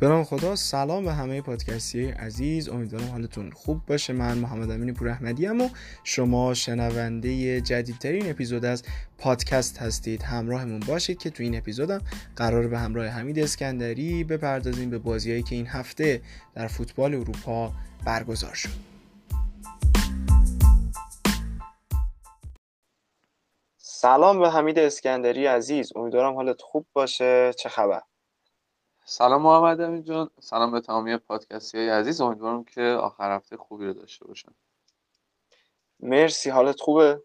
برام خدا سلام به همه پادکستی عزیز. امیدوارم حالتون خوب باشه. من محمد امین پور احمدی و شما شنونده جدیدترین اپیزود از پادکست هستید. همراهمون باشید که تو این اپیزودم قرار به همراه حمید اسکندری بپردازیم به بازیهایی که این هفته در فوتبال اروپا برگزار شد. سلام به حمید اسکندری عزیز. امیدوارم حالت خوب باشه. چه خبر؟ سلام محمد امین جان. سلام به تمامی پادکستی های عزیز. امیدوارم که آخر هفته خوبی رو داشته باشن. مرسی. حالت خوبه؟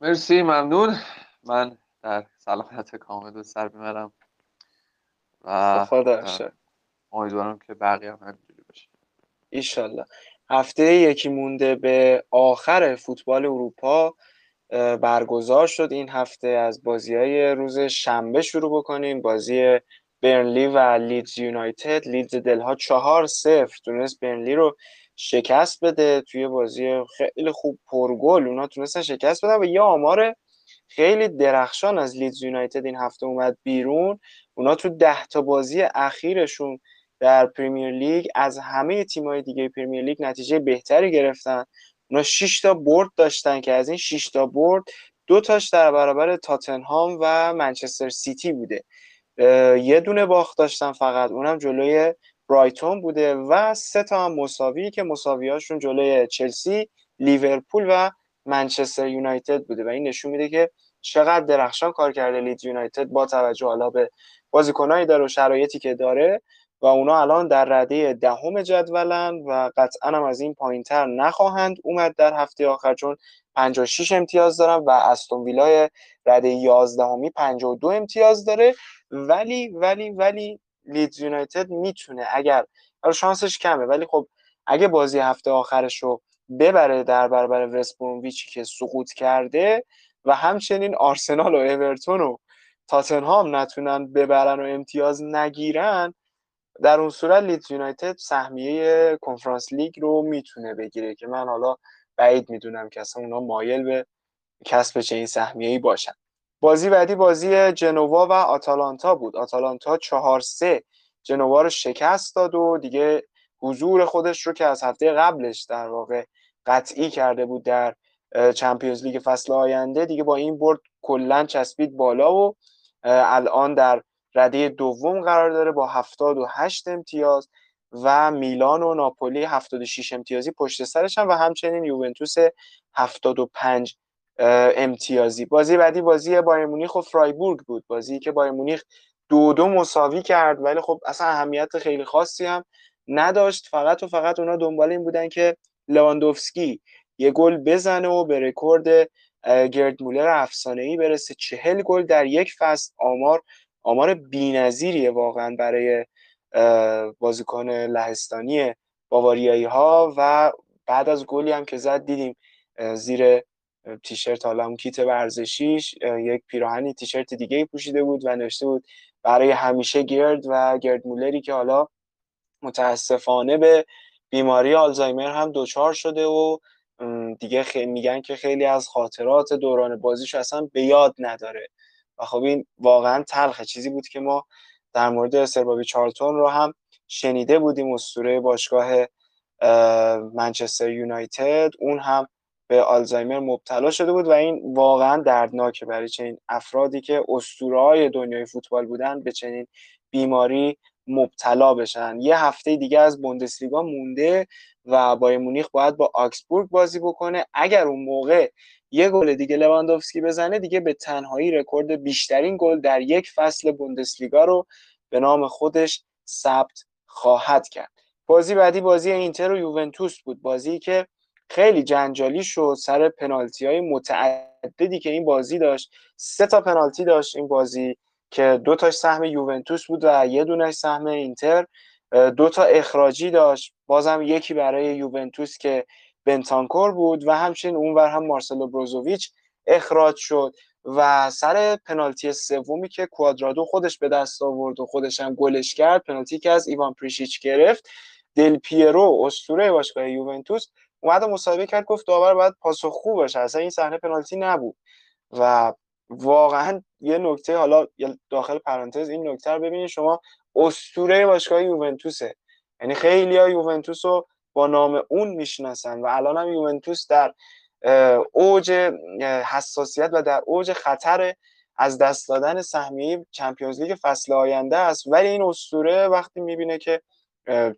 مرسی. ممنون. من در سلامت کامل به سر می‌برم و امیدوارم که بقیه هم همینجوری باشه. ایشالله. هفته یکی مونده به آخر فوتبال اروپا برگزار شد. این هفته از بازی های روز شنبه شروع بکنیم. بازی برنلی و لیدز یونایتد. لیدز دلها چهار صفر. تونست برنلی رو شکست بده توی بازی خیلی خوب پرگل. اونا تونستن شکست بدن و یه آمار خیلی درخشان از لیدز یونایتد این هفته اومد بیرون. اونا تو ده تا بازی اخیرشون در پریمیر لیگ از همه تیم‌های دیگه پریمیر لیگ نتیجه بهتری گرفتن. اونا 6 تا برد داشتن که از این 6 تا برد دو تاش در برابر تاتنهام و منچستر سیتی بوده. یه دونه باخت داشتن فقط. اونم جلوی برایتون بوده و سه تا هم مساوی که مساویاشون جلوی چلسی لیورپول و منچستر یونایتد بوده. و این نشون میده که چقدر درخشان کار کرده لیدز یونایتد با توجه حالا به بازیکنایی داره و شرایطی که داره. و اونا الان در رده دهم جدولن و قطعا هم از این پایینتر نخواهند اومد در هفته آخر چون 56 امتیاز دارن و استون ویلای رده 11 همی 52 امتیاز داره. ولی ولی ولی لیدز یونایتد می‌تونه. اگر شانسش کمه ولی خب اگه بازی هفته آخرش رو ببره در برابر وست ویچی که سقوط کرده و همچنین آرسنال و اورتون و تاتنهام نتونن ببرن و امتیاز نگیرن در اون صورت لیدز یونایتد سهمیه کنفرانس لیگ رو می‌تونه بگیره که من حالا بعید می‌دونم که اصلا اونا مایل به کسب چنین سهمیه‌ای باشن. بازی بعدی بازی جنوا و آتالانتا بود. آتالانتا چهار سه جنوا رو شکست داد و دیگه حضور خودش رو که از هفته قبلش در واقع قطعی کرده بود در چمپیونز لیگ فصل آینده دیگه با این برد کلا چسبید بالا و الان در رده دوم قرار داره با 78 امتیاز و میلان و ناپولی 76 امتیازی پشت سرشن و همچنین یوونتوس 75 امتیازی. بازی بعدی بازی بایرن مونیخ و فرایبورگ بود. بازی که بایرن مونیخ دو دو مساوی کرد ولی خب اصلا اهمیت خیلی خاصی هم نداشت. فقط و فقط اونا دنبال این بودن که لواندوفسکی یه گل بزنه و به رکورد گرد مولر افسانه ای برسه. چهل گل در یک فصل. آمار آمار بی‌نظیریه واقعا برای بازیکن لهستانی باواریایی ها و بعد از گلی هم که زد دیدیم زیر تیشرت حالا اون کیت ورزشیش یک پیراهنی تیشرت دیگه پوشیده بود و نوشته بود برای همیشه گرد و گرد مولری که حالا متاسفانه به بیماری آلزایمر هم دچار شده و دیگه خیلی میگن که خیلی از خاطرات دوران بازیش اصلا به یاد نداره. و خب این واقعا تلخه چیزی بود که ما در مورد استربابی چارلتون رو هم شنیده بودیم. اسطوره باشگاه منچستر یونایتد. اون هم به آلزایمر مبتلا شده بود و این واقعا دردناکه برای چنین افرادی که اسطوره دنیای فوتبال بودن به چنین بیماری مبتلا بشن. یه هفته دیگه از بوندسلیگا مونده و بایر مونیخ باید با آکسبورگ بازی بکنه. اگر اون موقع یه گل دیگه لواندوفسکی بزنه دیگه به تنهایی رکورد بیشترین گل در یک فصل بوندسلیگا رو به نام خودش ثبت خواهد کرد. بازی بعدی بازی اینتر و یوونتوس بود. بازی که خیلی جنجالی شد سر پنالتی های متعددی که این بازی داشت. سه تا پنالتی داشت این بازی که دو تاش سهم یوونتوس بود و یه دونش سهم اینتر. دو تا اخراجی داشت. بازم یکی برای یوونتوس که بنتانکور بود و همچنین اونور هم مارسلو بروزوویچ اخراج شد و سر پنالتی سومی که کوادرادو خودش به دست آورد و خودش هم گلش کرد پنالتی که از ایوان پریشیچ گرفت. دل پیرو اسطوره باشگاه یوونتوس اومد مصاحبه کرد گفت داور باید پاسخ خوب باشه اصلا این صحنه پنالتی نبود. و واقعا یه نکته حالا داخل پرانتز این نکته رو ببینید. شما اسطوره باشگاه یوونتوسه. یعنی خیلی ها یوونتوس رو با نام اون می‌شناسن و الان هم یوونتوس در اوج حساسیت و در اوج خطر از دست دادن سهمیه چمپیونز لیگ فصل آینده است. ولی این اسطوره وقتی می‌بینه که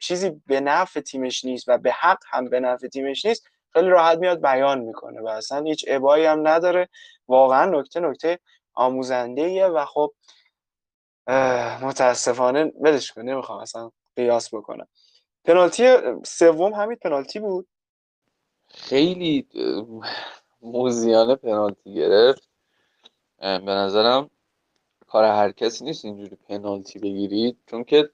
چیزی به نفع تیمش نیست و به حق هم به نفع تیمش نیست خیلی راحت میاد بیان می‌کنه و اصلا هیچ ابایی هم نداره. واقعا نکته نکته آموزنده و خب متاسفانه ولش کن نمی‌خوام اصلا قیاس بکنم. پنالتی سوم همین پنالتی بود؟ خیلی موزیانه پنالتی گرفت. به نظرم کار هر کسی نیست اینجوری پنالتی بگیرید چون که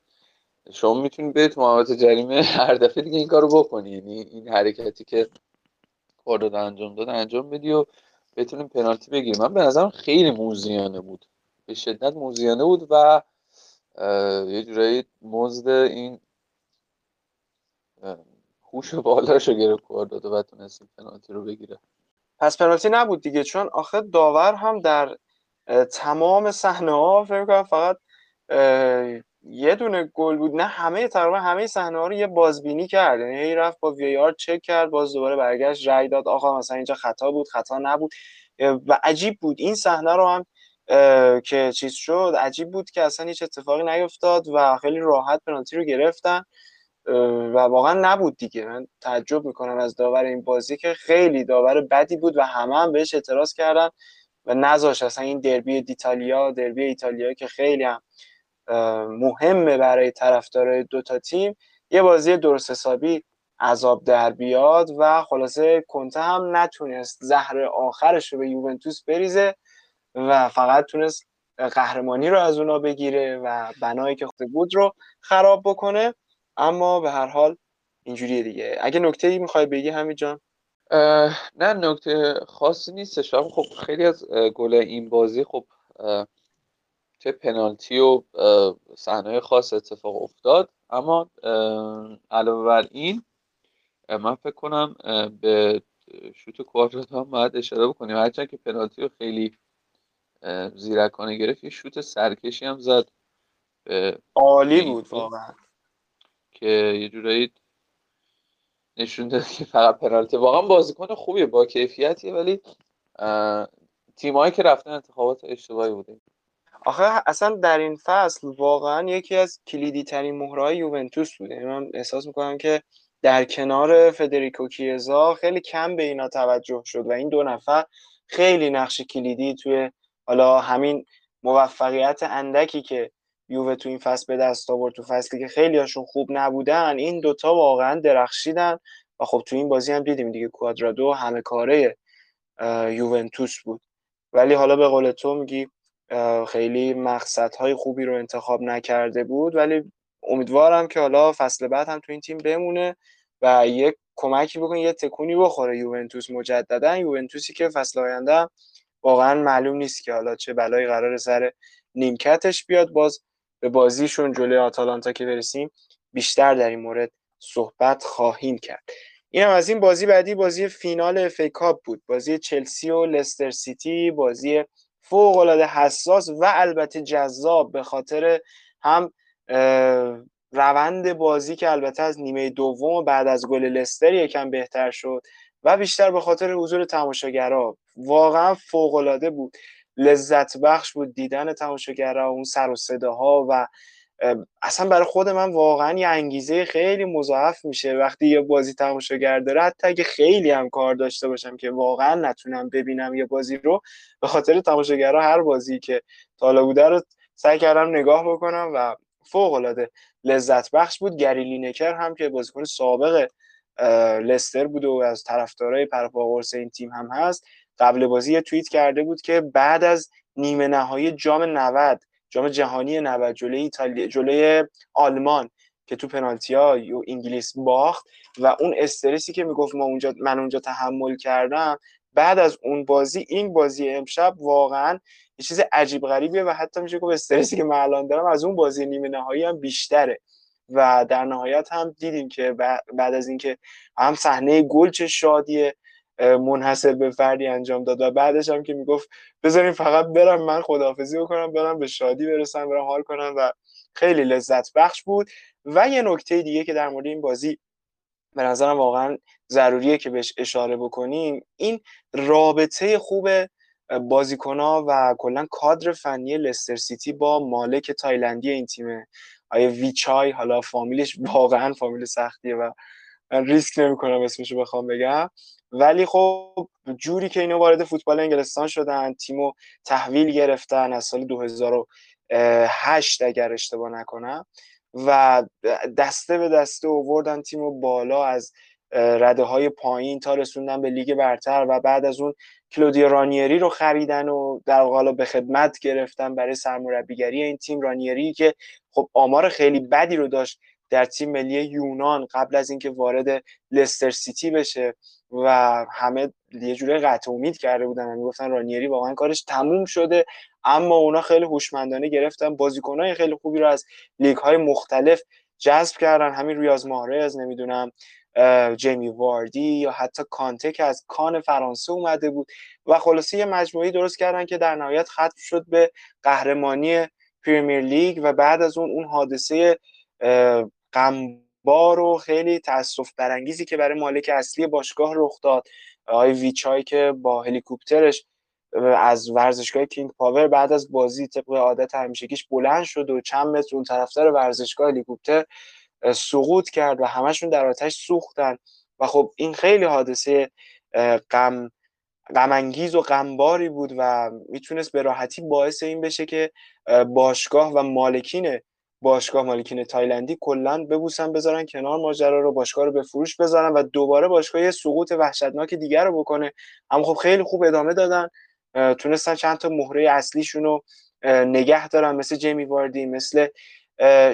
شما می‌تونید تو محوطه جریمه هر دفعه دیگه این کارو بکنی. یعنی این حرکتی که کار انجام داد انجام بدی و بتونیم پنالتی بگیریم من به نظرم خیلی موزیانه بود. به شدت موزیانه بود و یه جورایی مزد این هوش بالاش رو گرفت داده و تونست پنالتی رو بگیره. پس پنالتی نبود دیگه. چون آخه داور هم در تمام صحنه ها فکر کنم فقط یه دونه گل بود. نه همه تقریبا همه صحنه ها رو یه بازبینی کرد. یعنی رفت با وی آر چک کرد باز دوباره برگشت رای داد. آقا مثلا اینجا خطا بود خطا نبود. و عجیب بود. این صحنه رو هم که چیز شد عجیب بود که اصلا هیچ اتفاقی نیفتاد و خیلی راحت پنالتی رو گرفتن. و واقعا نبود دیگه. من تعجب می‌کنم از داور این بازی که خیلی داور بدی بود و همه هم بهش اعتراض کردن و نذاش اصلا این دربی دیتالیا دربی ایتالیا که خیلی هم مهمه برای طرفدارای دو تا تیم. یه بازی درست حسابی عذاب در بیاد و خلاصه کنته هم نتونست زهر آخرش رو به یوونتوس بریزه و فقط تونست قهرمانی رو از اونا بگیره و بنایی که خود بود رو خراب بکنه. اما به هر حال اینجوریه دیگه. اگه نکته ای می‌خوای بگی همین جان؟ نه نکته خاصی نیستش. خب خیلی از گل این بازی خب چه پنالتی و صحنه خاص اتفاق افتاد. اما علاوه بر این من فکر کنم به شوت کوادرادو هم باید اشاره بکنیم. هرچند که پنالتی رو خیلی زیرکانه گرفت یه شوت سرکشی هم زد عالی بود واقعا. که یه جورایی نشون داد که فقط پنالتی. واقعا بازیکن خوبیه با کیفیتیه ولی تیمایی که رفتن انتخابات اشتباهی بوده. آخه اصلا در این فصل واقعا یکی از کلیدی ترین مهرهای یوونتوس بوده. یعنی من احساس می‌کنم که در کنار فدریکو کیزا خیلی کم به اینا توجه شد و این دو نفر خیلی نقش کلیدی توی حالا همین موفقیت اندکی که یووه تو این فصل به دست آورد تو فصلی که خیلی هاشون خوب نبودن این دوتا واقعا درخشیدن و خب تو این بازی هم دیدیم دیگه کوادرادو همه کاره یوونتوس بود. ولی حالا به قول تو میگی خیلی مقصدهای خوبی رو انتخاب نکرده بود ولی امیدوارم که حالا فصل بعد هم تو این تیم بمونه و یک کمکی بکنه یه تکونی بخوره یوونتوس. مجددا یوونتوسی که فصل آینده واقعا معلوم نیست که حالا چه بلایی قراره سر نیمکتش بیاد. باز به بازیشون جلوی آتالانتا که برسیم بیشتر در این مورد صحبت خواهیم کرد. این هم از این بازی بعدی بازی فینال FA Cup بود. بازی چلسی و لستر سیتی بازی فوق العاده حساس و البته جذاب به خاطر هم روند بازی که البته از نیمه دوم بعد از گل لستر یکم بهتر شد و بیشتر به خاطر حضور تماشاگرها واقعا فوق العاده بود. لذت بخش بود دیدن تماشاگرها اون سر و صداها و اصلا برای خود من واقعا یه انگیزه خیلی مضاعف میشه. وقتی یه بازی تماشاگر داره حتی اگه خیلی هم کار داشته باشم که واقعا نتونم ببینم یه بازی رو به خاطر تماشاگرها هر بازی که تالا بوده رو سعی کردم نگاه بکنم و فوق العاده لذت بخش بود. گری لینکر هم که بازیکن سابق لستر بود و از طرفدارای پرپاقرص این تیم هم هست قبل بازی یه توییت کرده بود که بعد از نیمه نهایی جام 90 جام جهانی 90 جلوی ایتالیا جلوی آلمان که تو پنالتی ها انگلیس باخت و اون استرسی که می‌گفت ما اونجا من اونجا تحمل کردم بعد از اون بازی این بازی امشب واقعا یه چیز عجیب غریبیه و حتی میشه گفت استرسی که من الان دارم از اون بازی نیمه نهایی هم بیشتره. و در نهایت هم دیدیم که بعد از اینکه هم صحنه گل چه شادیه منحصر به فردی انجام داد و بعدش هم که می‌گفت بذارین فقط برم من خداحافظی بکنم برم به شادی برسم برم حال کنم و خیلی لذت بخش بود. و یه نکته دیگه که در مورد این بازی به نظرم واقعا ضروریه که بهش اشاره بکنیم این رابطه خوب بازیکنها و کلا کادر فنی لستر سیتی با مالک تایلندی این تیمه آقای ویچای حالا فامیلش واقعا فامیل سختیه و من ریسک نمی‌کنم اسمشو بخوام بگم. ولی خب جوری که اینو وارد فوتبال انگلستان شدن تیمو تحویل گرفتن از سال 2008 اگر اشتباه نکنم و دسته به دسته اووردن تیمو بالا از رده های پایین تا رسوندن به لیگ برتر و بعد از اون کلودی رانیری رو خریدن و در واقع به خدمت گرفتن برای سرمربیگری این تیم. رانیری که خب آمار خیلی بدی رو داشت در تیم ملی یونان قبل از اینکه وارد لستر سیتی بشه. و همه یه جوری قطع امید کرده بودن و می‌گفتن رانیری واقعا کارش تموم شده. اما اونا خیلی هوشمندانه گرفتن. بازیکنای خیلی خوبی رو از لیگ های مختلف جذب کردن. همین ریاض از نمی‌دونم جیمی واردی یا حتی کانته که از کان فرانسه اومده بود. و خلاصه یه مجموعی درست کردن که در نهایت ختم شد به قهرمانی پریمیر لیگ و بعد از اون اون حادثه غمبار و خیلی تاسف برانگیزی که برای مالک اصلی باشگاه رخ داد. آقای ویچای که با هلیکوپترش از ورزشگاه کینگ پاور بعد از بازی طبق عادت همیشگیش بلند شد و چند متر اون طرف‌تر ورزشگاه هلیکوپتر سقوط کرد و همشون در آتش سوختن. و خب این خیلی حادثه غم غمانگیز و غمباری بود و می‌تونست به راحتی باعث این بشه که باشگاه و مالکین باشگاه مالکین تایلندی کلا ببوسن بذارن کنار ماجرا رو باشگاه رو به فروش بذارن و دوباره باشگاه یه سقوط وحشتناک دیگر رو بکنه. اما خب خیلی خوب ادامه دادن. تونستن چند تا مهره اصلیشون رو نگه دارن مثل جیمی واردی مثل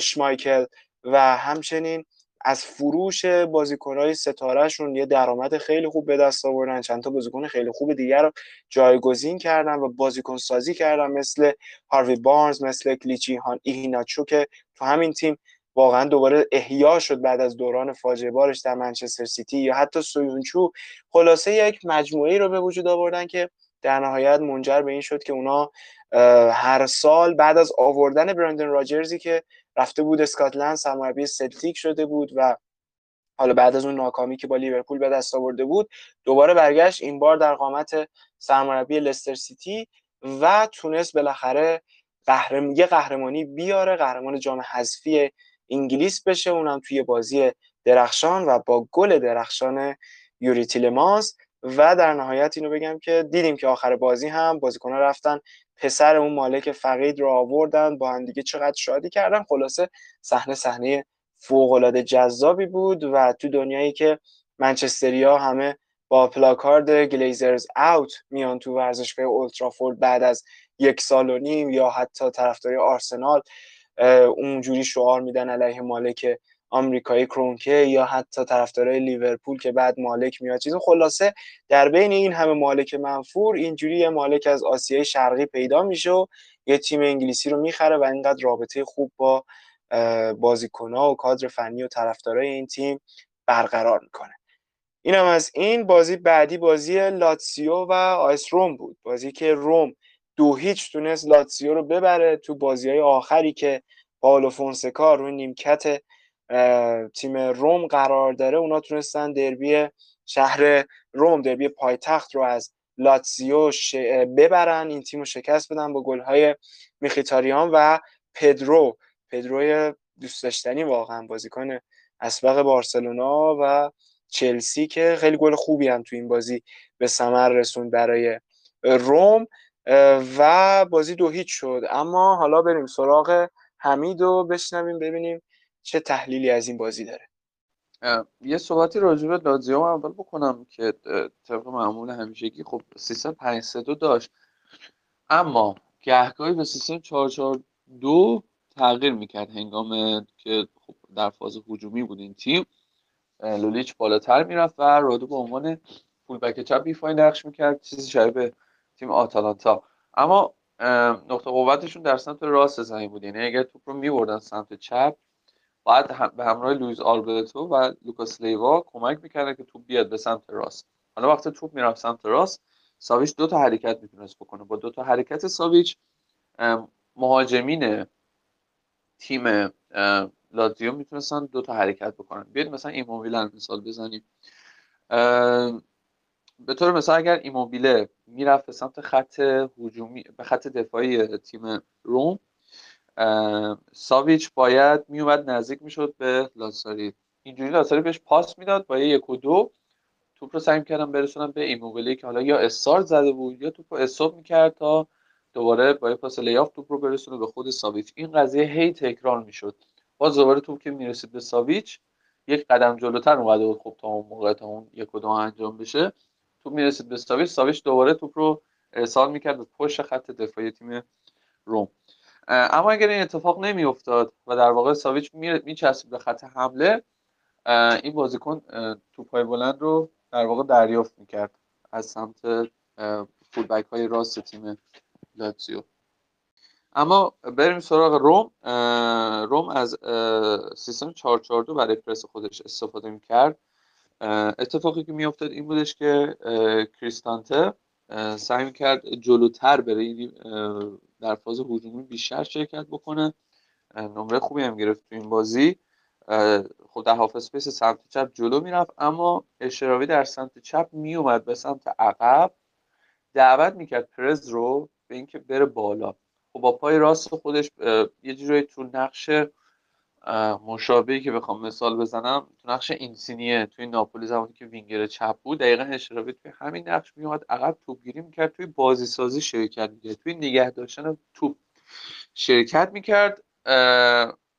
شمایکل و همچنین از فروش بازیکنهای ستارهشون یه درآمد خیلی خوب به دست آوردن چند تا بازیکن خیلی خوب دیگر رو جایگزین کردن و بازیکن سازی کردن مثل هاروی بارنز مثل کلیچی هان ایهیناچو که تو همین تیم واقعا دوباره احیا شد بعد از دوران فاجعه بارش در منچستر سیتی یا حتی سویونچو. خلاصه یک مجموعه رو به وجود آوردن که در نهایت منجر به این شد که اونا هر سال بعد از آوردن برندن راجرزی که رفته بود اسکاتلند سرمربی سلتیک شده بود و حالا بعد از اون ناکامی که با لیورپول به دست آورده بود دوباره برگشت این بار در قامت سرمربی لستر سیتی و تونست بالاخره قهرم... یه قهرمانی بیاره قهرمان جام حذفی انگلیس بشه. اونم توی بازی درخشان و با گل درخشان یوری تیلمانس. و در نهایت اینو بگم که دیدیم که آخر بازی هم بازیکن‌ها رفتن پسر اون مالک فقید رو آوردن با هم دیگه چقدر شادی کردن. خلاصه صحنه صحنه فوق العاده جذابی بود و تو دنیایی که منچستریا همه با پلاکارد گلیزرز اوت میان تو ورزشگاه اولترافورد بعد از یک سال و نیم یا حتی طرفداری آرسنال اونجوری شعار میدن علیه مالک آمریکایی کرونکه یا حتی طرفدارای لیورپول که بعد مالک میاد. چیز خلاصه در بین این همه مالک منفور اینجوری یه مالک از آسیای شرقی پیدا میشه و یه تیم انگلیسی رو می‌خره و اینقدر رابطه خوب با بازیکنها و کادر فنی و طرفدارای این تیم برقرار می‌کنه. اینم از این. بازی بعدی بازی لاتسیو و آیس روم بود. بازی که روم دو هیچ تونست لاتسیو رو ببره تو بازی های آخری که پاولو فونسکا روی نیمکت تیم روم قرار داره اونا تونستن دربی شهر روم دربی پایتخت رو از لاتزیو ببرن این تیم رو شکست بدن با گل‌های میخیتاریان و پدرو. پدروی دوست داشتنی واقعا بازیکن اسبق بارسلونا و چلسی که خیلی گل خوبی هم تو این بازی به ثمر رسوند برای روم. و بازی دو هیچ شد. اما حالا بریم سراغ حمید رو بشنویم ببینیم چه تحلیلی از این بازی داره؟ یه صحبتی راجع به لازیو اول بکنم که طبق معمول همیشگی خب سیستم 5 3 داشت. اما گهگاهی به سیستم 4 4 2 تغییر می‌کرد هنگام که خب در فاز هجومی بود این تیم. لولیچ بالاتر می‌رفت و رادو به عنوان فولبک چپ ایفای نقش می‌کرد چیزی شبیه تیم آتالانتا. اما نقطه قوتشون در سمت راست زمین بود. یعنی اگر توپ رو میبردن سمت چپ باید به همراه لوییز آلبرتو و لوکاس لیوا کمک می‌کردن که توپ بیاد به سمت راست. حالا وقتی توپ می‌رفت سمت راست ساویچ دو تا حرکت می‌تونست بکنه. با دو تا حرکت ساویچ مهاجمین تیم لاتزیو می‌تونستن دو تا حرکت بکنن. بیاید مثلا ایموبیله مثال بزنیم. به طور مثال اگر ایموبیله می‌رفت به سمت خط هجومی به خط دفاعی تیم روم ساویچ باید میومد نزدیک می‌شد به لاساری اینجوری لاساری بهش پاس می‌داد با یک و دو. توپ رو سعی کردم برسونم به ایموبیله که حالا یا استارت زده بود یا توپ رو استوب می‌کرد تا دوباره با پاس لیاف توپ رو برسونه به خود ساویچ. این قضیه هی تکرار می‌شد. باز دوباره توپ که می‌رسید به ساویچ یک قدم جلوتر اومده بود خب تا اون موقع تا اون یک و دو انجام بشه. توپ می‌رسید به ساویچ ساویچ دوباره توپ رو ارسال می‌کرد به پشت خط دفاعی تیم روم. اما اگر این اتفاق نمیافتاد و در واقع ساویچ میچسبید به خط حمله این بازیکن توپای بلند رو در واقع دریافت می‌کرد از سمت فولبک های راست تیم لاتزیو. اما بریم سراغ روم. روم از سیستم 442 برای پرس خودش استفاده می‌کرد. اتفاقی که میافتاد این بودش که کریستانته سعی می‌کرد جلوتر بره یعنی در فاز هجومی بیشتر شرکت بکنه. نمره خوبی هم گرفت تو این بازی. خب در half space سمت چپ جلو می‌رفت اما الشعراوی در سمت چپ میومد به سمت عقب. دعوت می‌کرد پرز رو به اینکه بره بالا. خب با پای راست خودش یه جوری تو نقش مشابهی که بخوام مثال بزنم تو نقش اینسینیه توی ناپولی زمانی که وینگر چپ بود دقیقا اشراوی توی همین نقش میومد عقب توپگیری می‌کرد توی بازی سازی شرکت می‌کرد توی نگه داشتن توپ شرکت می‌کرد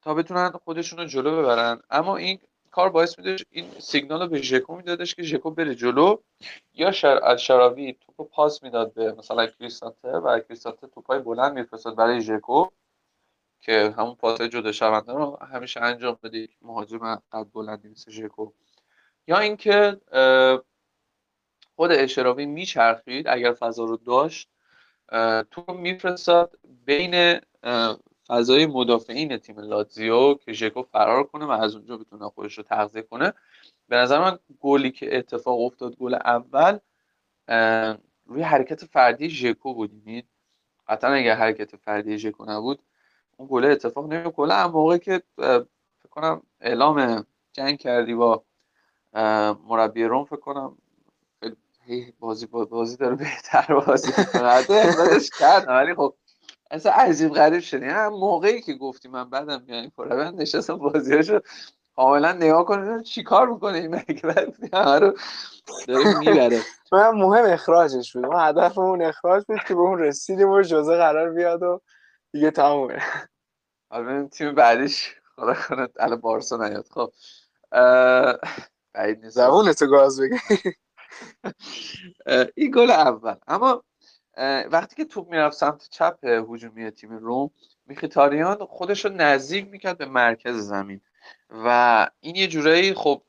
تا بتونن خودشون رو جلو ببرن. اما این کار باعث میده این سیگنال رو به ژکو میدادش که ژکو بره جلو یا شر... شراوی توپ پاس می‌داد به مثلا کریستانته و کریستانته توپای بلند میفرستاد برای ژکو. که همون پاس جدا شونده رو همیشه انجام بده مهاجم قد بلندی مثل ژکو. یا اینکه خود اشراوی میچرخید اگر فضا رو داشت تو میفرستاد بین فضای مدافعین تیم لاتزیو که ژکو فرار کنه و از اونجا بتونه خودش رو تغذیه کنه. به نظر من گلی که اتفاق افتاد گل اول روی حرکت فردی ژکو بود. یعنی قطعا اگر حرکت فردی ژکو نبود اون گل اتفاق نمی گل هم موقعی که فکر کنم اعلام جنگ کردی با مربی روم فکر کنم بازی بازی داره بهتر بازی کرد. ولی خب اصلا عجیب غریب شدی. هم موقعی که گفتی من بعدم میانیم پروند نشستم بازیاشو کاملا نگاه کنه چی کار می‌کنه این مگه بعد رو داره می‌بره. من مهم اخراجش بود. ما هدفمون اخراج بود که به اون رسیدیم و جزه قرار بیاد و دیگه تمومه. حالا تیم بعدیش خدا کنه الان بارسا نیاد. خب بعید نیست. زبونتو گاز بگی. این گل اول. اما وقتی که توپ می‌رفت سمت چپ هجومی تیم روم میخیتاریان خودش رو نزدیک می‌کرد به مرکز زمین. و این یه جورایی خب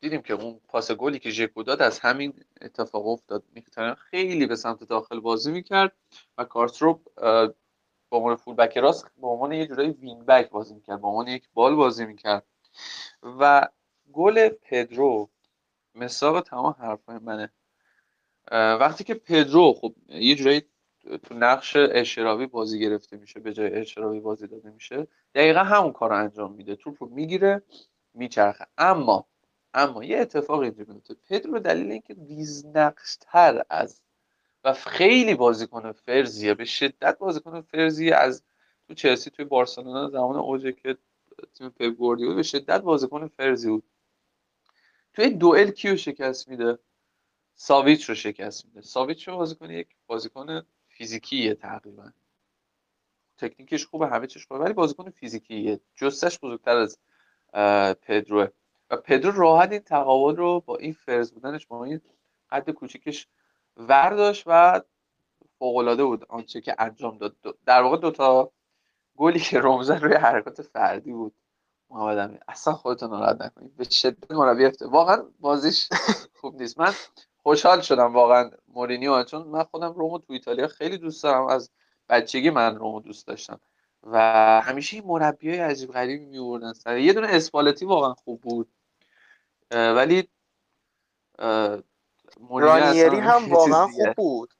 دیدیم که اون پاس گلی که ژکو داد از همین اتفاق افتاد. میخیتاریان خیلی به سمت داخل بازی می‌کرد و کارسدورپ به عنوان فول بک راست به عنوان یه جورایی وینگ بک بازی می‌کرد به عنوان یک بال بازی می‌کرد. و گل پدرو مصداق تمام حرفای منه. وقتی که پدرو خب یه جورایی تو نقش اشراوی بازی گرفته میشه به جای اشراوی بازی داده میشه دقیقا همون کار رو انجام میده. توپ رو می‌گیره میچرخه. اما اما یه اتفاق اینجا میفته پدرو دلیل اینکه تر از و خیلی بازیکن فرزیه به شدت بازیکن فرزیه از تو چلسی توی بارسلونا زمان اوجه که تیم پپ گوردیولا به شدت بازیکن فرزی بود. توی دوئل کیو شکست میده؟ ساویچ رو شکست میده. ساویچ رو بازیکن؟ یک بازیکن فیزیکیه تقریبا. تکنیکش خوبه همه چیش خوبه ولی بازیکن فیزیکیه. جستش بزرگتر از پدرو و پدرو راحت این تقابل رو با این فرز بودنش با این قد کوچیکش ورداشت و فوقالعاده بود آنچه که انجام داد. در واقع دوتا گلی که رومزن روی حرکات فردی بود. محمد اصلا خودتون ناراحت نکنید. به شدت مربی واقعا بازیش خوب نیست. من خوشحال شدم واقعا مورینیو چون من خودم رومو تو ایتالیا خیلی دوست دارم. از بچگی من رومو دوست داشتم. و همیشه این مربی های عجیب غریبی میوردن سر. یه دونه اسپالتی واقعا خوب بود. ولی رانیری هم واقعا خوب بود.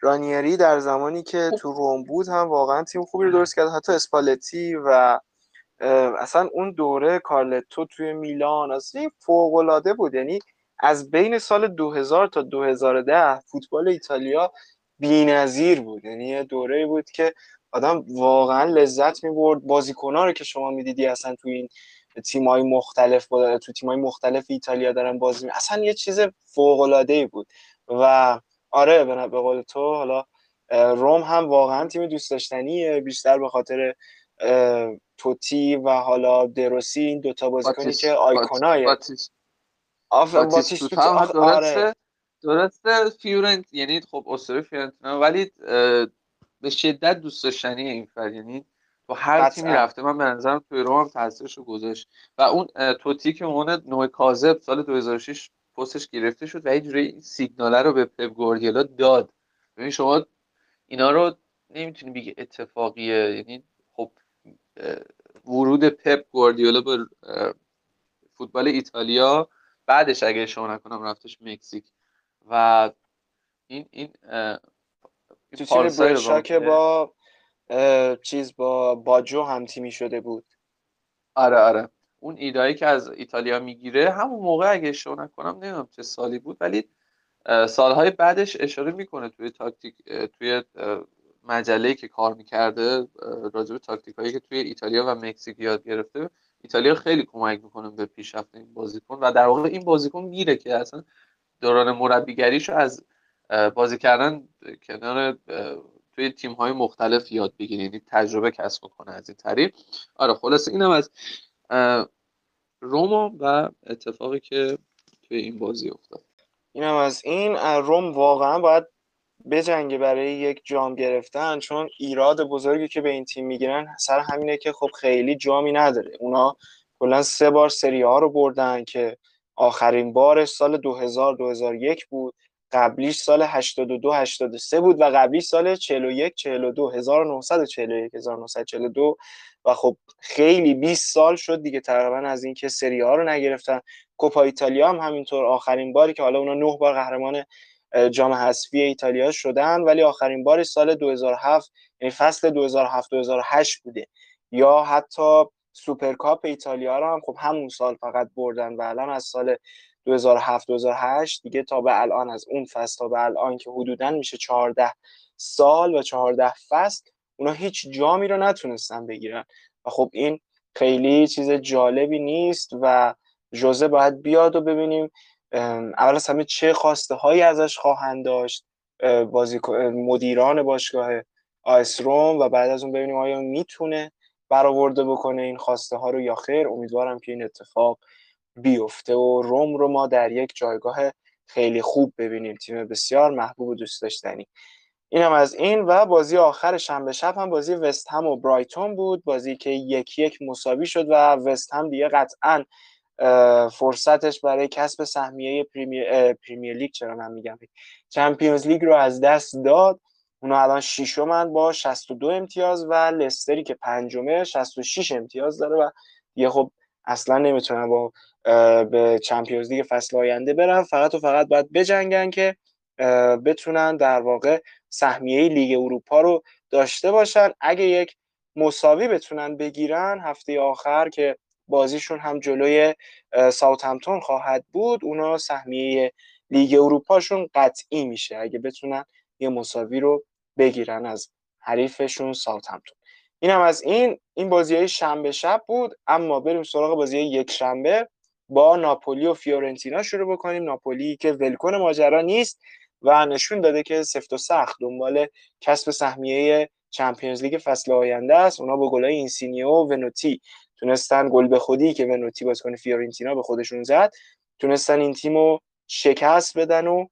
رانیری در زمانی که تو روم بود هم واقعا تیم خوبی رو درست کرد. حتی اسپالتی و اصلا اون دوره کارلتو توی میلان اصلا فوق العاده بود. یعنی از بین سال 2000 تا 2010 فوتبال ایتالیا بی‌نظیر بود. یعنی یه دوره بود که آدم واقعا لذت می‌برد. بازیکن‌ها رو که شما می‌دیدی اصلا تو این تیم‌های مختلف تو تیم‌های مختلف ایتالیا دارن بازی می اصلا یه چیز فوق‌العاده‌ای بود. و آره به قول تو حالا روم هم واقعا تیم دوست داشتنیه. بیشتر به خاطر توتی و حالا دروسی این دوتا بازیکنی که آیکونای. باتیستوتا هم درسته آره. درسته فیورنت یعنی خب اسطوره فیورنتینا ولی به شدت دوست داشتنی این فر یعنی تو هر تیمی رفته من به نظرم توی روم هم تاثیرش رو گذاشت. و اون توتی که اون نه کاذب سال 2006 پستش گرفته شد و یه جوری سیگناله رو به پپ گوردیولا داد. ببین شما اینا رو نمی‌تونی بگی اتفاقیه. یعنی خب ورود پپ گواردیولا به فوتبال ایتالیا بعدش اگه اشتباه نکنم رفتش مکزیک. و این این تیم که با چیز با باجو هم تیمی شده بود. آره آره. اون ایدایی که از ایتالیا می‌گیره همون موقع اگه اشتباه نکنم نمی‌دونم چه سالی بود ولی سالهای بعدش اشاره می‌کنه توی تاکتیک توی مجله که کار می‌کرده راجع به تاکتیک هایی که توی ایتالیا و مکزیک یاد گرفته. ایتالیا خیلی کمک می‌کنه به پیشرفت این بازیکن و در واقع این بازیکن میره که اصلا دوران مربیگریشو از بازی کردن کنار توی تیم های مختلف یاد بگیره یعنی تجربه کسب کنه از این طریق. آره خلاصه اینم از روما و اتفاقی که توی این بازی افتاد. اینم از این روم واقعا باید بجنگه برای یک جام گرفتن چون ایراد بزرگی که به این تیم می‌گیرن سر همینه که خب خیلی جامی نداره. اونا کلا سه بار سری ها رو بردن که آخرین بارش سال 2000 2001 بود. قبلیش سال 82 83 بود و قبلیش سال 41 42 1941 1942 و خب خیلی 20 سال شد دیگه تقریبا از اینکه سری ها رو نگرفتن. کوپا ایتالیا هم همینطور آخرین باری که حالا اونا نه بار قهرمان جام حذفی ایتالیا شدن ولی آخرین بار سال 2007 یعنی فصل 2007 2008 بوده. یا حتی سوپرکاپ ایتالیا رو هم خب همون سال فقط بردن و الان از سال 2007 2008 دیگه تا به الان از اون فصل تا به الان که حدودا میشه 14 سال و 14 فصل اونا هیچ جامی رو نتونستن بگیرن. و خب این خیلی چیز جالبی نیست و جوزه باید بیاد و ببینیم اول از همه چه خواسته هایی ازش خواهند داشت بازی مدیران باشگاه آیس روم و بعد از اون ببینیم آیا می‌تونه برآورده بکنه این خواسته ها رو یا خیر. امیدوارم که این اتفاق بیفته و روم رو ما در یک جایگاه خیلی خوب ببینیم. تیم بسیار محبوب و دوست داشتنی. این هم از این و بازی آخر شنبه شب هم بازی وست هم و برایتون بود. بازی که یکی یک مساوی شد و وست هم دیگه قطعا فرصتش برای کسب سهمیه پریمیر, پریمیر لیگ چرا من میگم چمپیونز لیگ رو از دست داد. اونا الان ششمن با 62 امتیاز و لستری که پنجمه 66 امتیاز داره و یه خب اصلا نمی‌تونن با به چمپیونز لیگ فصل آینده برن. فقط و فقط باید بجنگن که بتونن در واقع سهمیه لیگ اروپا رو داشته باشن. اگه یک مساوی بتونن بگیرن هفته آخر که بازیشون هم جلوی ساوثهمپتون خواهد بود اونا سهمیه لیگ اروپاشون قطعی میشه. اگه بتونن یه مساوی رو بگیرن از حریفشون ساوثهمپتون. این هم از این این بازی های شنبه شب بود. اما بریم سراغ بازی یک شنبه. با ناپولی و فیورنتینا شروع بکنیم. ناپولی که ولکن ماجرا نیست و نشون داده که سفت و سخت دنبال کسب سهمیه Champions League فصل آینده است. اونا با گلای اینسینیو و ونوتی تونستن گل به خودی که ونوتی بازیکن فیورنتینا به خودشون زد تونستن این تیم رو شکست بدن و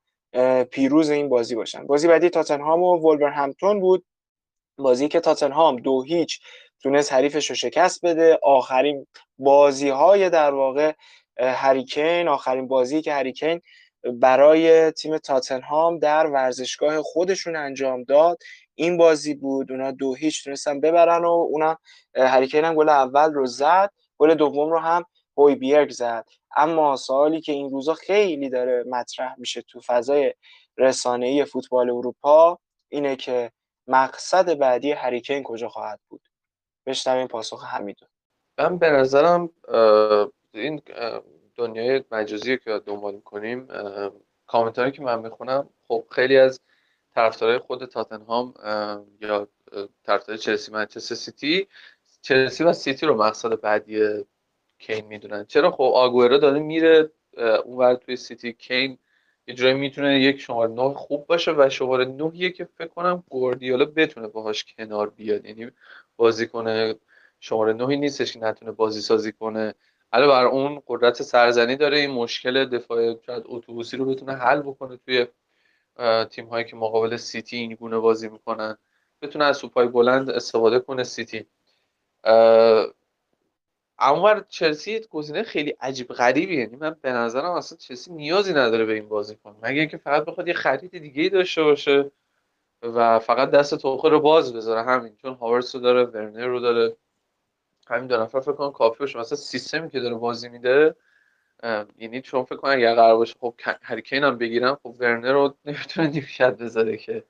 پیروز این بازی باشن. بازی بعدی تاتنهام و ولورهمپتون بود. بازی که تاتنهام دو هیچ تونست حریفش رو شکست بده. آخرین بازی های در واقع هریکین آخرین بازی که هریکین برای تیم تاتنهام در ورزشگاه خودشون انجام داد. این بازی بود. اونا دو هیچ تونستن ببرن و اونا هریکین هم گل اول رو زد. گل دوم رو هم بیرگ زد. اما سوالی که این روزا خیلی داره مطرح میشه تو فضای رسانه‌ای فوتبال اروپا اینه که مقصد بعدی هری کین کجا خواهد بود؟ بشنویم پاسخ حمیدو. من به نظرم این دنیای مجازی که دنبال کنیم کامنتاری که من می‌خونم خب خیلی از طرفدارای خود تاتنهام یا طرفدار چلسی منچستر سیتی چلسی و سیتی رو مقصد بعدی کین می‌دونن. چرا؟ خب آگوئرو داره میره اونور توی سیتی کین یه جایی می‌تونه یک شماره نه خوب باشه و شماره نهیه که فکر کنم گوردیولا بتونه باهاش کنار بیاد. یعنی بازی کنه شماره نهی نیستش که نتونه بازی سازی کنه. علاوه بر اون قدرت سرزنی داره. این مشکل دفاع شاید اتوبوسی رو بتونه حل بکنه توی تیم هایی که مقابل سیتی این گونه بازی می‌کنن. بتونه از سوپای بلند استفاده کنه سیتی. اما چلسی گزینه خیلی عجیب غریبی یعنی من به نظرم اصلا چلسی نیازی نداره به این بازی کنه. مگه اینکه فقط بخواد یه خرید دیگه ای داشته باشه و فقط دست توخه رو باز بذاره. همین چون هاورس رو داره ورنر رو داره. همین دو نفر فکر کنم کافی باشه. مثلا سیستمی که داره بازی میده یعنی چون فکر کنم اگر قرار باشه خب هریکین هم بگیرم خب ورنر رو نمی‌تونه نیمکت بذاره که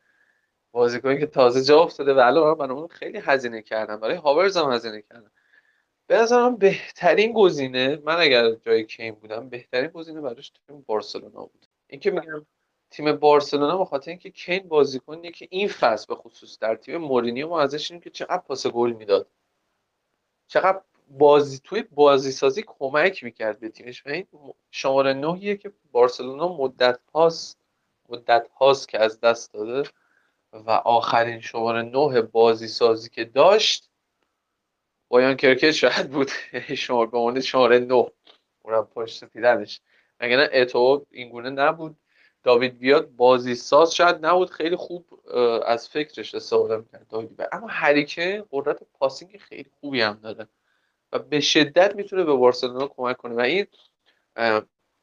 بازیکنی که تازه جا افتاده. و من اون خیلی هزینه کردم برای هاورز هم هزینه کردم به نظرم بهترین گزینه من اگر جای کین بودم بهترین گزینه براش تیم بارسلونا بود. اینکه میگم تیم بارسلونا به خاطر اینکه کین بازیکنیه که این فصل به خصوص در تیم مورینیو ما ازش اینیم که چقدر پاس گل می‌داد. چقدر بازی توی بازی سازی کمک می‌کرد به تیمش. و این شماره نهیه که بارسلونا مدت هاست مدت هاست که از دست داده و آخرین شماره نه بازی سازی که داشت بایان کرکت شاید بود. شماره به شماره نه اونم پشت دیدنش. مگه نه اتو اینگونه نبود. داوید بیاد بازی ساز شاید نبود. خیلی خوب از فکرش استفاده می‌کرد داوید اما هریکه قدرت پاسینگ خیلی خوبی هم داره و به شدت می‌تونه به بارسلونا کمک کنه. و این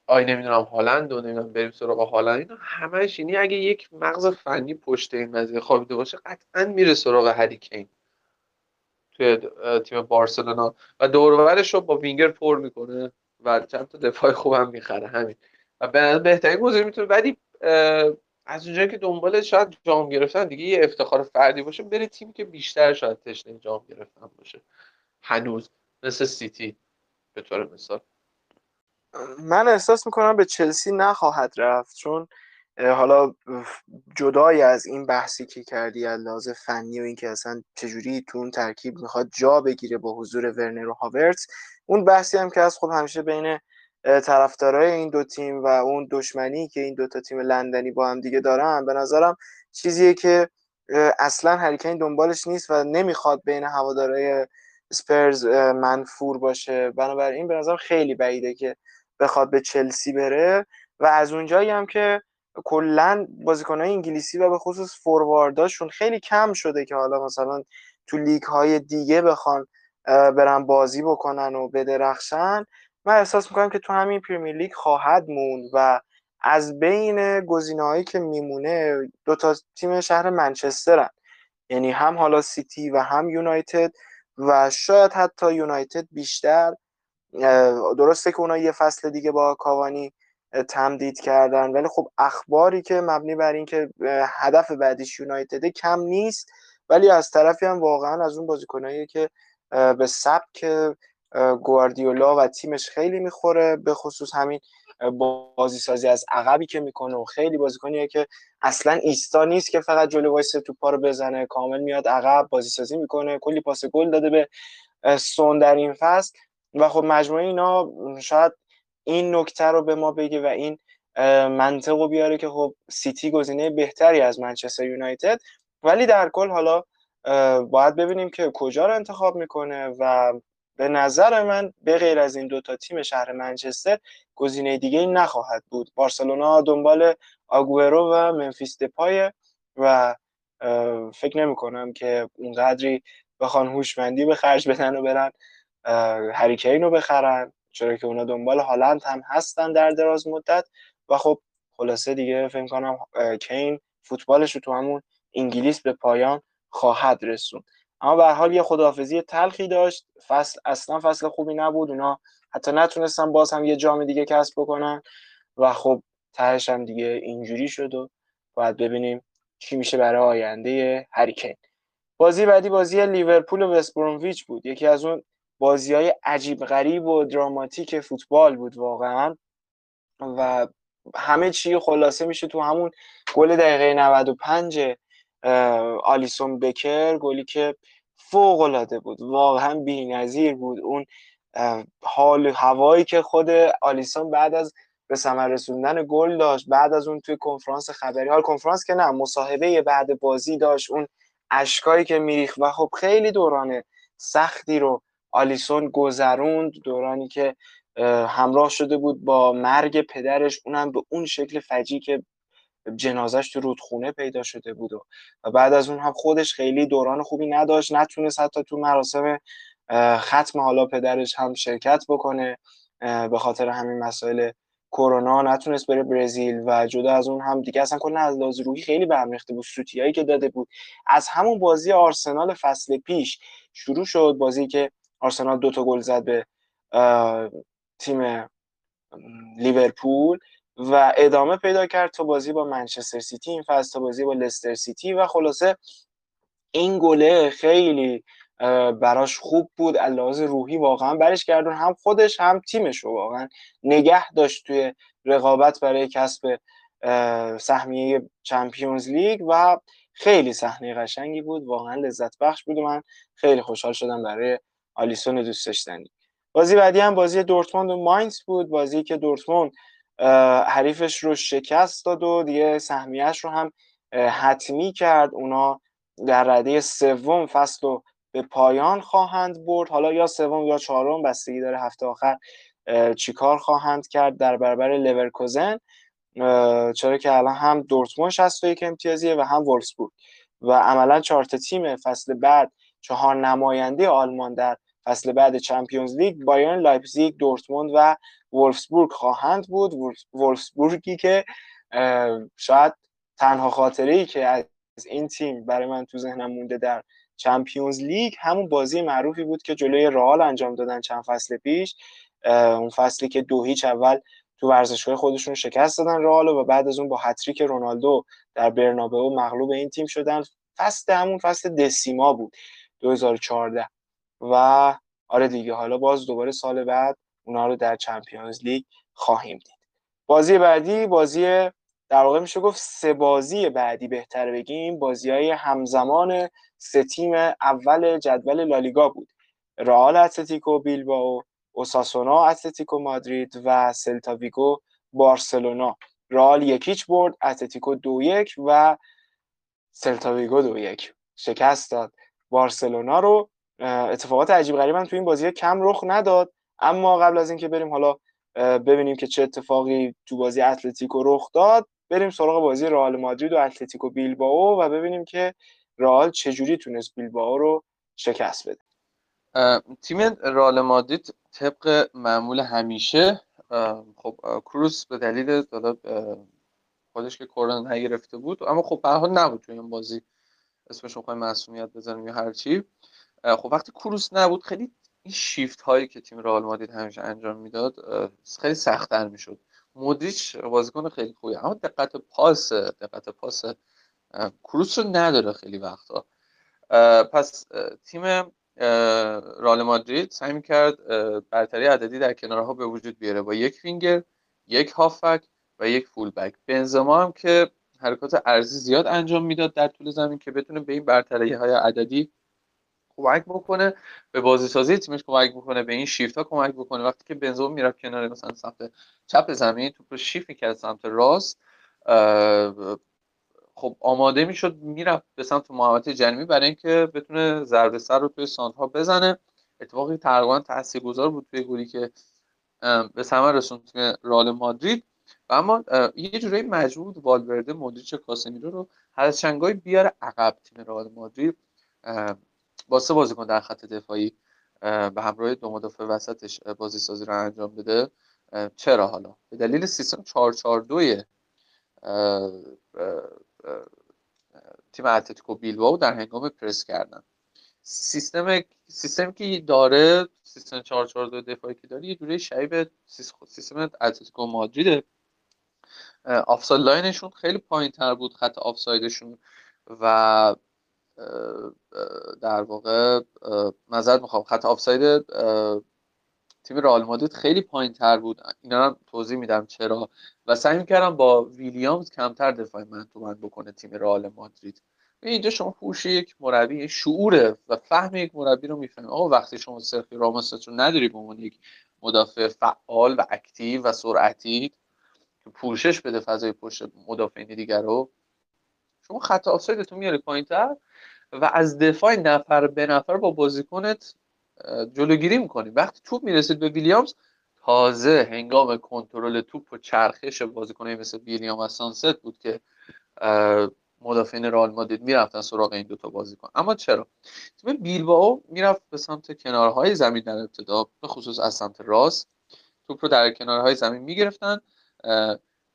آی نمی‌دونم هالند و نمی‌دونم بریم سراغ هالند. اینا همش یعنی اگه یک مغز فنی پشت این قضیه خوابیده باشه قطعا میره سراغ هریکین. توی تیم بارسلونا. و دورورش رو با وینگر پر می‌کنه و چند تا دفاع خوب هم می‌خره همین. و به بهترین گزینه می‌تونه ولی از اونجایی که دنبال شاید جام گرفتن دیگه یه افتخار فردی باشه بره تیمی که بیشتر شاید تشنه جام گرفتن باشه. هنوز مثل سیتی به طور مثال. من احساس می‌کنم به چلسی نخواهد رفت چون حالا جدای از این بحثی که کردی از لحاظ فنی و اینکه اصلا چجوری تو اون ترکیب می‌خواد جا بگیره با حضور ورنر و هاورتس اون بحثی هم که از خب همیشه بین طرفدارای این دو تیم و اون دشمنی که این دوتا تیم لندنی با هم دیگه دارن به نظرم چیزیه که اصلا هریکین دنبالش نیست و نمی‌خواد بین هوادارای سپرز منفور باشه. بنابراین به نظرم خیلی بعیده که بخواد به چلسی بره. و از اونجایی هم که کلا بازیکنهای انگلیسی و به خصوص فوروارداشون خیلی کم شده که حالا مثلا تو لیگ های دیگه بخوان برن بازی بکنن و بدرخشن. من احساس می‌کنم که تو همین پریمیر لیگ خواهد موند و از بین گزینه‌هایی که میمونه دو تا تیم شهر منچسترن. یعنی هم حالا سیتی و هم یونایتد و شاید حتی یونایتد بیشتر. درسته که اونا یه فصل دیگه با کاوانی تمدید کردن. ولی خب اخباری که مبنی بر اینکه هدف بعدیش یونایتد کم نیست. ولی از طرفی هم واقعا از اون بازیکنایی که به سبک گواردیولا و تیمش خیلی می‌خوره به خصوص همین بازی سازی از عقبی که می‌کنه و خیلی بازیکنیه که اصلا ایستا نیست که فقط جلو وایسه توپا رو بزنه. کامل میاد عقب بازی سازی می‌کنه کلی پاس گل داده به سون در این فصل. و خب مجموعه اینا شاید این نکته رو به ما بگه و این منطق رو بیاره که خب سیتی گزینه بهتری از منچستر یونایتد. ولی در کل حالا باید ببینیم که کجا رو انتخاب می‌کنه و به نظر من به غیر از این دوتا تیم شهر منچستر گزینه دیگه نخواهد بود. بارسلونا دنبال آگورو و منفیس دپای و فکر نمی کنم که اونقدری بخوان هوشمندی به خرج بدن و برن هریکین رو بخرن. چرا که اونا دنبال هالند هم هستن در دراز مدت و خب خلاصه دیگه فکر کنم کین فوتبالش رو تو همون انگلیس به پایان خواهد رسون اما به حال یه خداحافظی تلخی داشت. فصل اصلا فصل خوبی نبود. اونا حتی نتونستن باز هم یه جام دیگه کسب بکنن و خب تهش هم دیگه اینجوری شد و باید ببینیم چی میشه برای آینده هریکین. بازی بعدی بازی لیورپول و وستبرومویچ بود. یکی از اون بازی های عجیب غریب و دراماتیک فوتبال بود واقعا. و همه چی خلاصه میشه تو همون گل دقیقه 95 آلیسون بکر گلی که فوق العاده بود. واقعا بی‌نظیر بود. اون حال هوایی که خود آلیسون بعد از به ثمر رسوندن گل داشت بعد از اون توی کنفرانس خبری. حال کنفرانس که نه مصاحبه بعد بازی داشت. اون اشکایی که میریخ و خب خیلی دوران سختی رو آلیسون گذروند دورانی که همراه شده بود با مرگ پدرش اونم به اون شکل فجی که جنازش تو رودخونه پیدا شده بود و بعد از اون هم خودش خیلی دوران خوبی نداشت نتونست حتی تو مراسم ختم حالا پدرش هم شرکت بکنه به خاطر همین مسائل کرونا نتونست بره برزیل و جدا از اون هم دیگه اصلا کلا از لحاظ روحی خیلی برمیخته بود سوتیایی که داده بود. از همون بازی آرسنال فصل پیش شروع شد بازی که آرسنال دو تا گل زد به تیم لیورپول و ادامه پیدا کرد تا بازی با منچستر سیتی. این فصل تا بازی با لستر سیتی و خلاصه این گله خیلی براش خوب بود. لحاظ روحی واقعا برش گردون. هم خودش هم تیمش رو واقعا نگه داشت توی رقابت برای کسب سهمیه چمپیونز لیگ و خیلی صحنه قشنگی بود. واقعا لذت بخش بود من خیلی خوشحال شدم برای آلیسون دوست داشتنی. بازی بعدی هم بازی دورتموند و ماینز بود. بازی که دورتموند حریفش رو شکست داد و دیگه سهمیهش رو هم حتمی کرد. اونا در رده سوم فصل رو به پایان خواهند برد. حالا یا سوم یا چهارم بستگی داره هفته آخر چیکار خواهند کرد در برابر لورکوزن. چرا که الان هم دورتموند 61 امتیازیه و هم وولفسبورگ. و عملا چهار تیم فصل بعد چهار نماینده آلمان در فصل بعد Champions League بایرن لایپزیگ دورتموند و وولفسبورگ خواهند بود. وولفسبورگی که شاید تنها خاطره ای که از این تیم برای من تو ذهنم مونده در Champions League همون بازی معروفی بود که جلوی رئال انجام دادن چند فصل پیش. اون فصلی که دو هیچ اول تو ورزشگاه خودشون شکست دادن رئال و بعد از اون با هتریک رونالدو در برنابئو مغلوب این تیم شدن. فصل همون فصل دسیما بود 2014 و آره دیگه حالا باز دوباره سال بعد اونا رو در چمپیونز لیگ خواهیم دید. بازی بعدی بازی در واقع میشه گفت سه بازی بعدی بهتر بگیم. بازی های همزمان سه تیم اول جدول لالیگا بود. رئال اتلتیکو بیلبائو اوساسونا اتلتیکو مادرید و سلتاویگو بارسلونا. رئال یک هیچ برد اتلتیکو دو یک و سلتاویگو دو یک. شکست داد. بارسلونا رو اتفاقات عجیب غریبم تو این بازی کم رخ نداد. اما قبل از اینکه بریم حالا ببینیم که چه اتفاقی تو بازی اتلتیکو رخ داد بریم سراغ بازی رئال مادرید و اتلتیکو بیلبائو و ببینیم که رئال چجوری تونست بیلبائو رو شکست بده. تیم رئال مادرید طبق معمول همیشه خب کروس به دلیل خودش که کرونا نگرفته بود اما خب به حال نبود تو این بازی اسمش رو مسئولیت بزنیم یا هر چی. خب وقتی کروس نبود خیلی این شیفت هایی که تیم رئال مادرید همیشه انجام می‌داد خیلی سختتر می‌شد. مودریچ بازیکن خیلی خوبی اما دقت پاس دقت پاس کروس رو نداره خیلی وقتا. پس تیم رئال مادرید سعی کرد برتری عددی در کنارها به وجود بیاره. با یک وینگر یک هافک و یک فول بک. بنزما هم که حرکات ارزی زیاد انجام می‌داد در طول زمین که بتونه به این برتری های عددی کمک بکنه به بازی سازی تیمش کمک بکنه به این شیفت ها کمک بکنه. وقتی که بنزما می‌رفت کنار مثلا سمت چپ زمین توپ رو شیفت می‌کرد سمت راست خب آماده می‌شد می‌رفت به سمت محوطه جنمی برای اینکه بتونه ضربه سر رو توی سانتها بزنه. اتفاقی تقریبا تاثیرگذار بود توی گلی که به ثمر رسوند تیم رئال مادرید. و اما یه جورایی مجبور والورده مودریچ کاسمیرو رو از چنگای بیاره عقب تیم رئال مادرید. با سه بازیکن در خط دفاعی به همراه دو مدافع وسطش بازی سازی رو انجام بده. چرا حالا؟ به دلیل سیستم 442 تیم اتلتیکو بیلبائو در هنگام پرس کردن. سیستم سیستمی که داره سیستم 442 دفاعی که داره یه جوری شبیه سیستم اتلتیکو مادریده. offside line شون خیلی پایین تر بود خط آفسایدشون و در واقع عذر می‌خوام. خط آفساید تیم رئال مادرید خیلی پایین تر بود. اینا هم توضیح میدم چرا. و سعی می‌کردم با ویلیامز کمتر دفاع من تو من بکنه تیم رئال مادرید. اینجا شما هوش یک مربی شعوره و فهم یک مربی رو می‌فهمید. آقا وقتی شما سرخی راموس رو نداری به عنوان یک مدافع فعال و اکتیو و سرعتی که پوشش بده فضای پشت مدافعین دیگر رو شما خط آفسایدتون میاری پایینتر و از دفاع نفر به نفر با بازیکنت جلوگیری می‌کنی. وقتی توپ می‌رسید به ویلیامز تازه هنگام کنترل توپ و چرخش بازیکنایی مثل ویلیام و سانست بود که مدافعین رئال مادرید می‌رفتن سراغ این دوتا بازیکن. اما چرا؟ تیم بیلبائو می‌رفت به سمت کنارهای زمین در ابتدا به خصوص از سمت راست. توپ رو در کنارهای زمین می‌گرفتن.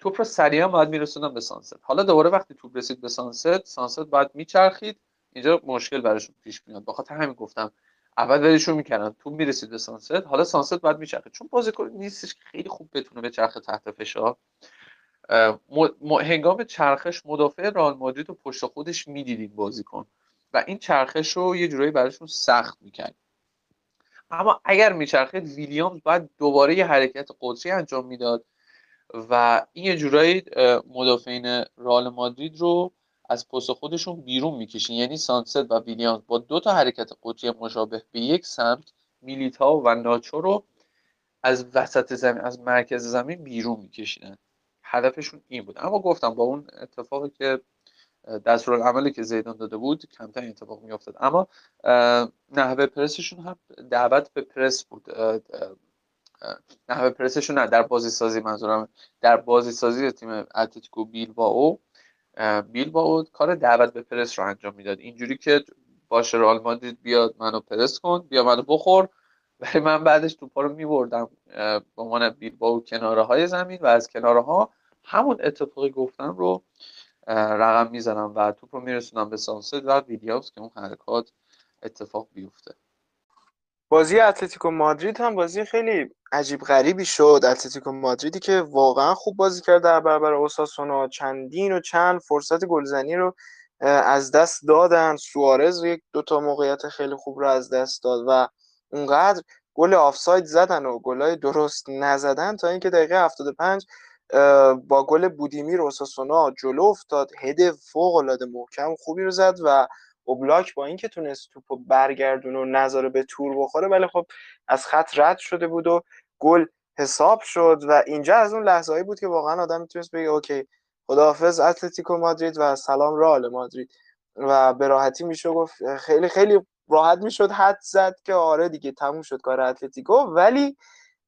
توپ رو سریعا باید میرسوندن به سانست حالا دوباره وقتی توپ رسید به سانست سانست باید میچرخید اینجا مشکل براشون پیش میاد. بخاطر همین گفتم اول ولشون می‌کردن توپ می‌رسید به سانست حالا سانست باید میچرخید چون بازیکن نیستش که خیلی خوب بتونه به چرخ تحت فشار. هنگام چرخش مدافع رئال مادرید رو پشت خودش می‌دیدید بازیکن. و این چرخش رو یه جورایی براشون سخت می‌کرد. اما اگر میچرخید ویلیامز باید دوباره یه حرکت قدسی انجام می‌داد. و این یه جورایی مدافعین رئال مادرید رو از پست خودشون بیرون می‌کشین. یعنی سانست و ویلیامز با دو تا حرکت قدسی مشابه به یک سمت میلیتا و ناچو رو از وسط زمین از مرکز زمین بیرون میکشیدن. هدفشون این بود. اما گفتم با اون اتفاقی که عملی که زیدان داده بود کمتر اتفاق میافتاد. اما نحوه پرسشون هم دعوت به پرس بود. نحوه پرسشون نه. در بازی سازی منظورم در بازی سازی تیم اتلتیکو بیل با او بیل با او کار دعوت به پرس رو انجام می‌داد. اینجوری که باشه رئال مادرید بیاد منو پرس کن بیا منو بخور. ولی من بعدش توپا رو میبردم به عنوان بیل با او کناره های زمین و از کناره ها همون اتفاقی گفتم رو رقم می‌زنم و توپ رو میرسونم به سانست و ویلیامز که اون حرکات اتفاق بیفته. بازی اتلتیکو مادرید هم بازی خیلی عجیب غریبی شد. اتلتیکو مادریدی که واقعا خوب بازی کرد در برابر اوساسونا. چندین و چند فرصت گلزنی رو از دست دادن. سوارز یک دوتا موقعیت خیلی خوب رو از دست داد و اونقدر گل آفساید زدن و گلای درست نزدن تا اینکه دقیقه 75 با گل بودیمیر اوساسونا جلو افتاد. هد فوق العاده محکم خوبی رو زد و اوبلاک با اینکه تونست توپو برگردون و نظاره به تور بخوره ولی خب از خط رد شده بود و گل حساب شد و اینجا از اون لحظه بود که واقعا آدم می‌تونست بگه okay خداحافظ اتلتیکو مادرید و سلام رئال مادرید. و به راحتی میشه گفت خیلی خیلی راحت می‌شد حدس زد که آره دیگه تموم شد کار اتلتیکو. ولی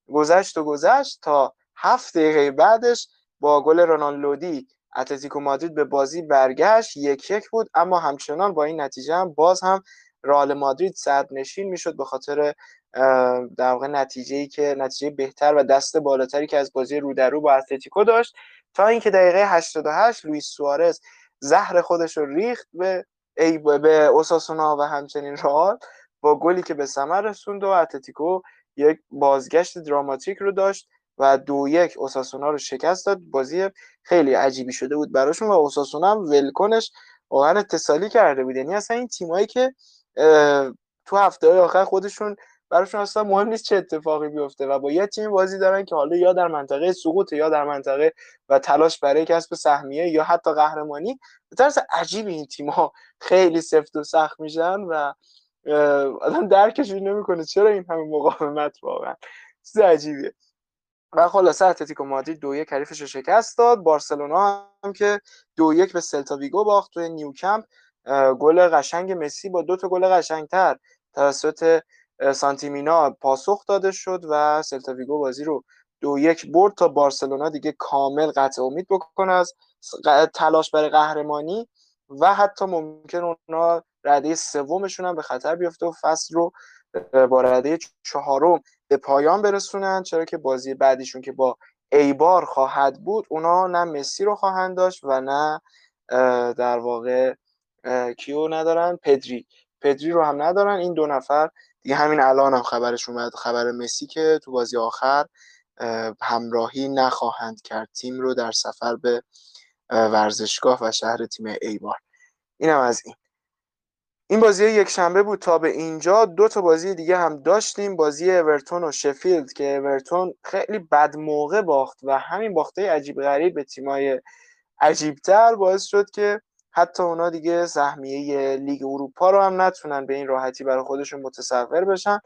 گذشت و گذشت تا هفت دقیقه بعدش با گل رنان لودی اتلتیکو مادرید به بازی برگشت یک یک بود. اما همچنان با این نتیجه هم باز هم رئال مادرید صد نشین می‌شد به خاطر در واقع نتیجه ای که نتیجه بهتر و دست بالاتری که از بازی رو در رو با اتلتیکو داشت. تا اینکه دقیقه 88 لوئیس سوارز زهر خودش رو ریخت به ای به اوساسونا و همچنین رئال با گلی که به ثمر رسوند و اتلتیکو یک بازگشت دراماتیک رو داشت. و دو یک اوساسونا رو شکست داد. بازی خیلی عجیبی شده بود براشون و اوساسونا هم ولکنش واقعا اتصالی کرده بود. یعنی اصلا این تیمایی که تو هفته های آخر خودشون براشون اصلا مهم نیست چه اتفاقی بیفته و با یه تیم بازی دارن که حالا یا در منطقه سقوط یا در منطقه و تلاش برای کسب سهمیه یا حتی قهرمانی. به طرز عجیبی این تیم ها خیلی سفت و سخت میشن و آدم درکش نمی‌کنه. چرا این همه مقاومت واقعا؟ چیز عجیبیه. و خلاصه اتلتیکو مادرید دو یک حریفش رو شکست داد. بارسلونا هم که دو یک به سلتا ویگو باخت توی نیوکمپ گل قشنگ مسی با دو تا گل قشنگتر توسط سانتیمینا پاسخ داده شد و سلتا ویگو بازی رو دو یک برد تا بارسلونا دیگه کامل قطع امید بکنه از تلاش برای قهرمانی و حتی ممکن اونا رده سومشون هم به خطر بیفته و فصل رو با رده چهارم به پایان برسونن چرا که بازی بعدیشون که با ایبار خواهد بود اونا نه مسی رو خواهند داشت و نه در واقع کیو ندارن؟ پدری. پدری رو هم ندارن. این دو نفر دیگه همین الان هم خبرش اومد. خبر مسی که تو بازی آخر همراهی نخواهند کرد. تیم رو در سفر به ورزشگاه و شهر تیم ایبار. اینم از این. این بازی یک شنبه بود تا به اینجا. دو تا بازی دیگه هم داشتیم. بازی اورتون و شفیلد که اورتون خیلی بد موقع باخت و همین باخته عجیب غریب به تیمای عجیبتر باعث شد که حتی اونا دیگه سهمیه لیگ اروپا رو هم نتونن به این راحتی برای خودشون متصور بشن.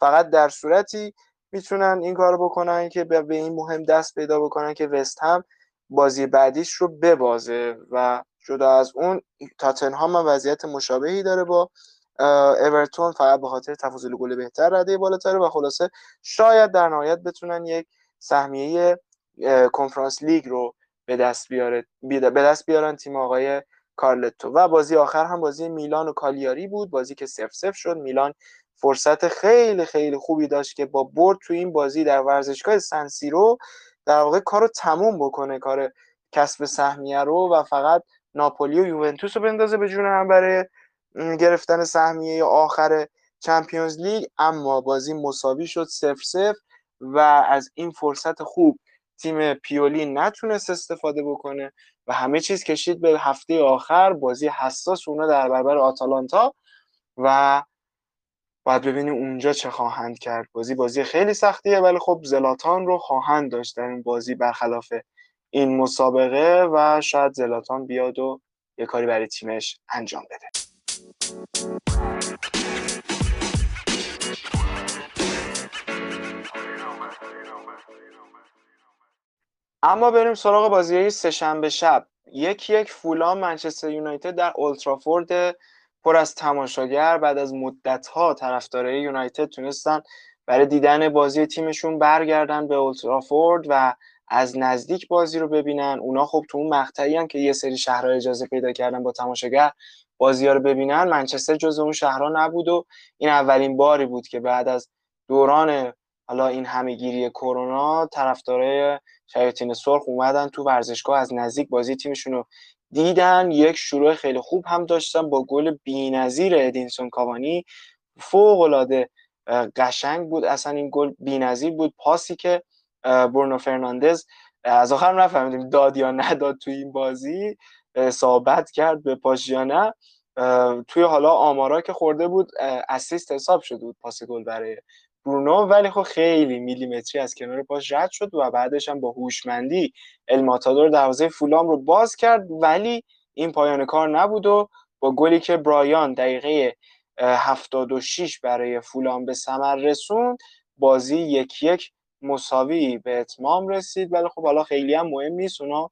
فقط در صورتی می‌تونن این کار بکنن که به این مهم دست پیدا بکنن که وست هم بازی بعدیش رو ببازه و جدا از اون تاتنهام هم وضعیت مشابهی داره با اورتون فقط به خاطر تفاضل گل بهتر رده بالاتره و خلاصه شاید در نهایت بتونن یک سهمیه کنفرانس لیگ رو به دست بیاره به دست بیارن تیم آقای کارلتو. و بازی آخر هم بازی میلان و کالیاری بود بازی که سف سف شد. میلان فرصت خیلی خیلی خوبی داشت که با برد تو این بازی در ورزشگاه سنسیرو در واقع کارو تموم بکنه کار کسب سهمیه رو و فقط ناپولی و یوونتوس رو بندازه به جون هم برای گرفتن سهمیه آخر چمپیونز لیگ. اما بازی مساوی شد سف سف و از این فرصت خوب تیم پیولی نتونست استفاده بکنه و همه چیز کشید به هفته آخر. بازی حساس اونا در برابر آتالانتا و باید ببینیم اونجا چه خواهند کرد. بازی بازی خیلی سختیه ولی خب زلاتان رو خواهند داشت در این بازی برخلاف این مسابقه و شاید زلاتان بیاد و یه کاری برای تیمش انجام بده. اما بریم سراغ بازی سهشنبه شب. یک یک فولام منچستر یونایتد در اولترافورد پر از تماشاگر. بعد از مدت‌ها طرفدارای یونایتد تونستن برای دیدن بازی تیمشون برگردن به اولترافورد و از نزدیک بازی رو ببینن. اونا خب تو اون مقطعی هم که یه سری شهرها اجازه پیدا کردن با تماشاگر بازی ها رو ببینن. منچستر جز اون شهرها نبود و این اولین باری بود که بعد از دوران حالا این همهگیری کرونا طرفدارای شیاطین سرخ اومدن تو ورزشگاه از نزدیک بازی تیمشون رو دیدن. یک شروع خیلی خوب هم داشتن با گل بی‌نظیر ادینسون کاوانی. فوق العاده قشنگ بود. اصلا این گل بی‌نظیر بود. پاسی که برونو فرناندز. از آخر نفهمیدیم داد یا نداد توی این بازی ثابت کرد به پاش یا نه توی حالا آمارا که خورده بود اسیست حساب شده بود پاس گل برای برونو. ولی خب خیلی میلیمتری از کنار پاش رد شد و بعدش هم با هوشمندی الماتادور دروازه فولام رو باز کرد. ولی این پایان کار نبود و با گلی که برایان دقیقه 76 برای فولام به ثمر رسوند بازی یک یک مساوی به اتمام رسید. ولی خب حالا خیلی هم مهم نیست. اونا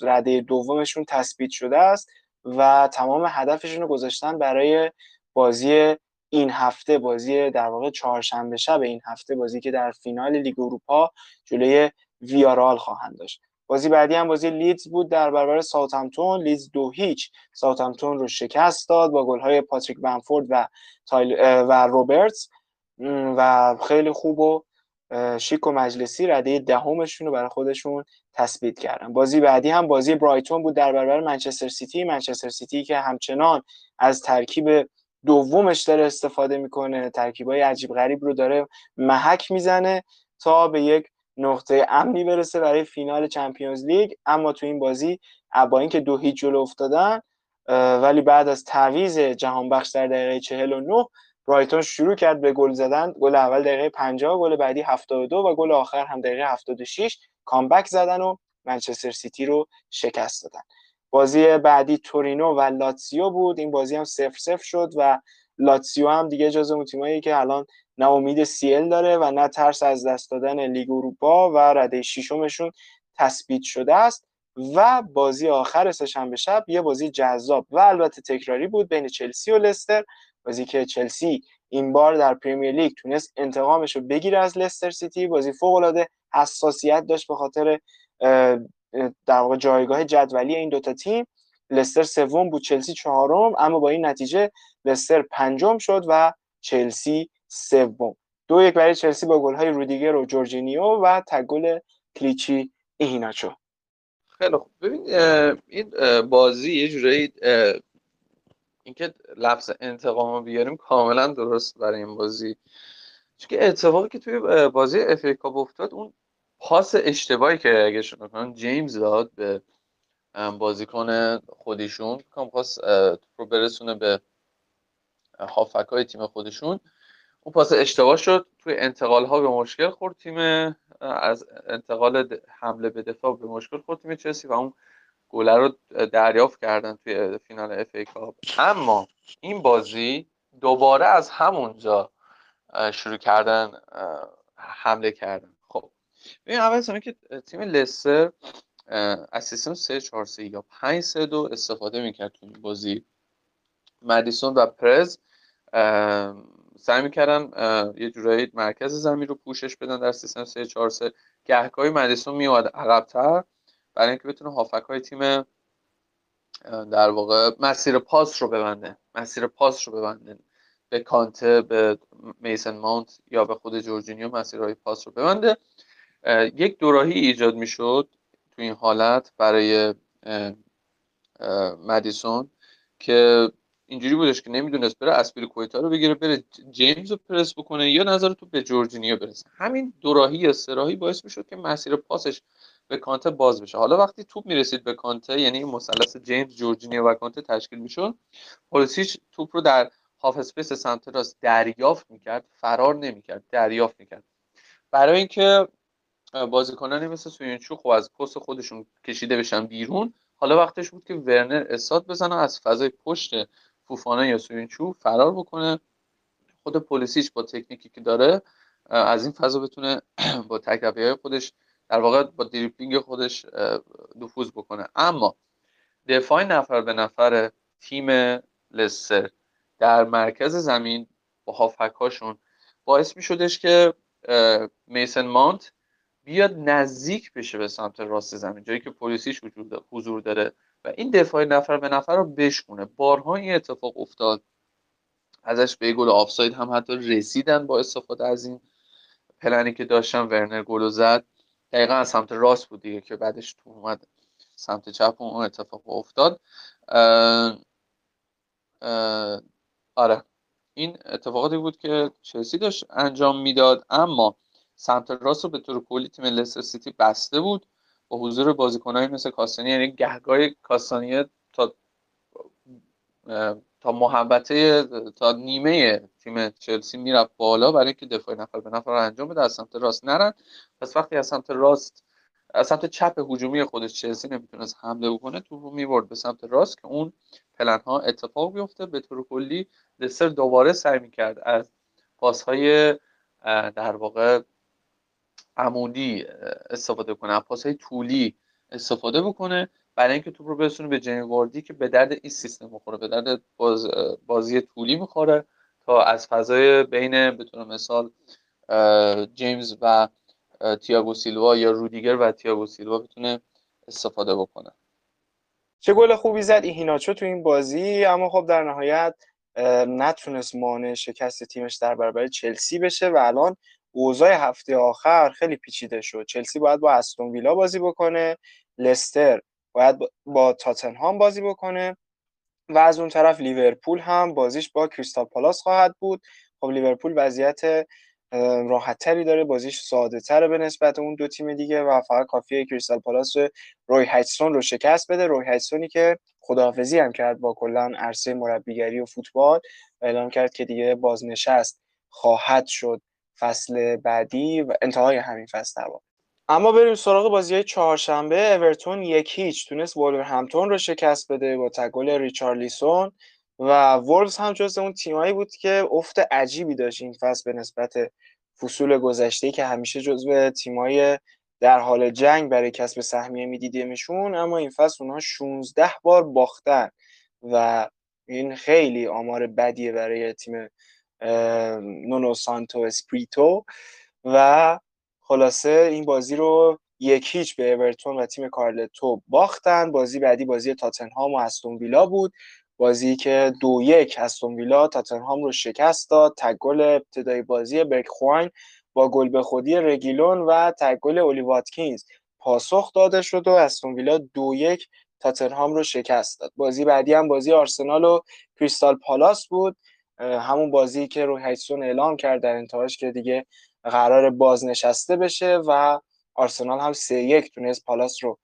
رده دومشون تثبیت شده است و تمام هدفشون رو گذاشتن برای بازی این هفته بازی در واقع چهارشنبه شب این هفته بازی که در فینال لیگ اروپا جلوی ویارال خواهند داشت. بازی بعدی هم بازی لیدز بود در برابر ساوثهمپتون لیدز دو هیچ. ساوثهمپتون رو شکست داد با گل‌های پاتریک بنفورد و و روبرتس. و خیلی خوب و شیک و مجلسی رده دهمشون رو برای خودشون تثبیت کردن. بازی بعدی هم بازی برایتون بود در برابر منچستر سیتی. منچستر سیتی که همچنان از ترکیب دومش داره استفاده می‌کنه. ترکیبای عجیب غریب رو داره محک می‌زنه تا به یک نقطه امنی برسه برای فینال Champions League. اما تو این بازی با اینکه دو هیچ جلو افتادن ولی بعد از تعویض جهان بخش در دقیقه 49 برایتون شروع کرد به گل زدن. گل اول دقیقه 50 گل بعدی 72 و گل آخر هم دقیقه 76 comeback زدن و منچستر سیتی رو شکست دادن. بازی بعدی تورینو و لاتسیو بود. این بازی هم 0 0 شد و لاتسیو هم دیگه جزو اون تیمایی که الان نه امید سی داره و نه ترس از دست دادن لیگ اروپا و رده ششمشون تثبیت شده است. و بازی آخر سهشنبه شب یه بازی جذاب و البته تکراری بود بین چلسی و لستر. بازی که چلسی این بار در پریمیر لیگ تونست انتقامش رو بگیره از لستر سیتی. بازی فوق العاده حساسیت داشت به خاطر در واقع جایگاه جدولی این دوتا تیم. لستر سوم بود چلسی چهارم اما با این نتیجه لستر پنجم شد و چلسی سوم. دو یک برای چلسی با گل های رودیگر و جورجینیو و تگل کلیچی ایهیناچو خیلی خوب. ببین این بازی یه جورایی اینکه لفظ انتقام رو بیاریم کاملا درست برای این بازی. چون که اتفاقی که توی بازی اف ای افتاد اون پاس اشتباهی که اگه شما جیمز داد به بازیکن خودشون. کام خواست رو برسونه به هافبک های تیم خودشون. اون پاس اشتباه شد. توی انتقال ها به مشکل خورد تیم از انتقال حمله به دفاع به مشکل خورد تیم چلسی و اون گله رو دریافت کردن توی فینال FA Cup. اما این بازی دوباره از همونجا شروع کردن حمله کردن. خب ببین اول که تیم لستر از سیستم 3 4 3 یا 5 3 2 استفاده می‌کرد تو این بازی. مدیسون و پرز سعی می‌کردن یه جورایی مرکز زمین رو پوشش بدن در سیستم 3 4 3 گهگاهی مدیسون میومد عقبتر. برای اینکه بتونه هافک های تیم در واقع مسیر پاس رو ببنده. مسیر پاس رو ببنده. به کانته به میسن ماونت یا به خود جورجینیو مسیرهای پاس رو ببنده. یک دوراهی ایجاد می‌شد تو این حالت برای مدیسون که اینجوری بودش که نمی‌دونست بره آسپیلیکوئتا رو بگیره بره جیمز رو پرس بکنه یا نذاره توپ به جورجینیو برسه. همین دوراهی یا سراهی باعث می‌شد که مسیر پاسش به کانته باز بشه. حالا وقتی توپ می‌رسید به کانته یعنی مثلث جیمز جورجینیو و کانته تشکیل می‌شد پولیسیچ توپ رو در half space سمت راست دریافت می‌کرد فرار نمی‌کرد دریافت می‌کرد. برای اینکه بازیکنانی مثل سوینچو خب از پست خودشون کشیده بشن بیرون حالا وقتش بود که ورنر استارت بزنه از فضای پشت فوفانا یا سوینچو فرار بکنه. خود پولیسیچ با تکنیکی که داره از این فضا بتونه با تک به تک های خودش در واقع با دریپلینگ خودش نفوذ بکنه. اما دفاع نفر به نفر تیم لستر در مرکز زمین با هافکاشون باعث می شدش که میسن مانت بیاد نزدیک بشه به سمت راست زمین جایی که پلیسیش وجود حضور داره و این دفاع نفر به نفر رو بشکونه. بارها این اتفاق افتاد. ازش به گل آفساید هم حتی رسیدن با استفاده از این پلنی که داشتن ورنر گل زد. دقیقا از سمت راست بود دیگه که بعدش تو اومد سمت چپ اون اتفاق افتاد. آره. این اتفاقاتی بود که چلسی داشت انجام می‌داد اما سمت راست رو به طور کلی تیم لستر سیتی بسته بود با حضور بازیکنایی مثل کاستانی یعنی گهگاه کاستانی تا تا محبته تا نیمه تیم چلسی می‌رفت بالا برای اینکه دفاع نفر به نفر رو انجام بده از سمت راست نرن. پس وقتی از سمت راست از سمت چپ هجومی خودش چلسی نمی‌تونست حمله بکنه تو رو می‌برد به سمت راست که اون پلن ها اتفاق بیفته. به طور کلی لستر دوباره سعی می‌کرد از پاس های در واقع عمودی استفاده کنه پاس های طولی استفاده بکنه. برای اینکه توپ رو برسونه به جیمی واردی که به درد این سیستم می‌خوره به درد باز بازی طولی می‌خوره تا از فضای بین به طور مثال جیمز و تییاگو سیلوا یا رودیگر و تییاگو سیلوا بتونه استفاده بکنه. چه گل خوبی زد ایهیناچو تو این بازی اما خب در نهایت نتونست مانع شکست تیمش در برابر چلسی بشه و الان اوضاع هفته آخر خیلی پیچیده شد. چلسی باید با استون ویلا بازی بکنه لستر باید با تاتنهام بازی بکنه و از اون طرف لیورپول هم بازیش با کریستال پالاس خواهد بود. خب لیورپول وضعیت راحتتری داره بازیش ساده تره به نسبت اون دو تیم دیگه و فقط کافیه کریستال پالاس روی هایتسون رو شکست بده. روی هایتسونی که خداحافظی هم کرد با کلا عرصه مربیگری و فوتبال و اعلام کرد که دیگه بازنشست خواهد شد فصل بعدی و انتهای همین فصل در اما بریم سراغ بازی چهارشنبه. اورتون یک هیچ. تونست همتون رو شکست بده با تگل ریچارلیسون و وولز هم جز اون تیمایی بود که افت عجیبی داشت این فصل به نسبت فصول گذشته که همیشه جزو تیمای در حال جنگ برای کسب سهمیه میدیدیمشون. اما این فصل اونها 16 بار باختن و این خیلی آمار بدیه برای تیم نونو سانتو اسپریتو. و خلاصه این بازی رو یک هیچ به اورتون و تیم کارلتو باختن. بازی بعدی بازی تاتنهام و استون ویلا بود. بازی که دو یک استون ویلا تاتنهام رو شکست داد. تک گل ابتدای بازی برخواین با گل به خودی رگیلون و تک گل اولی واتکینز پاسخ داده شد و استون ویلا دو یک تاتنهام رو شکست داد. بازی بعدی هم بازی آرسنال و کریستال پالاس بود. همون بازی که روی هیسون اعلام کرد در انتهاش که دیگه قرار بازنشسته بشه و آرسنال هم سه یک تونست پالاس رو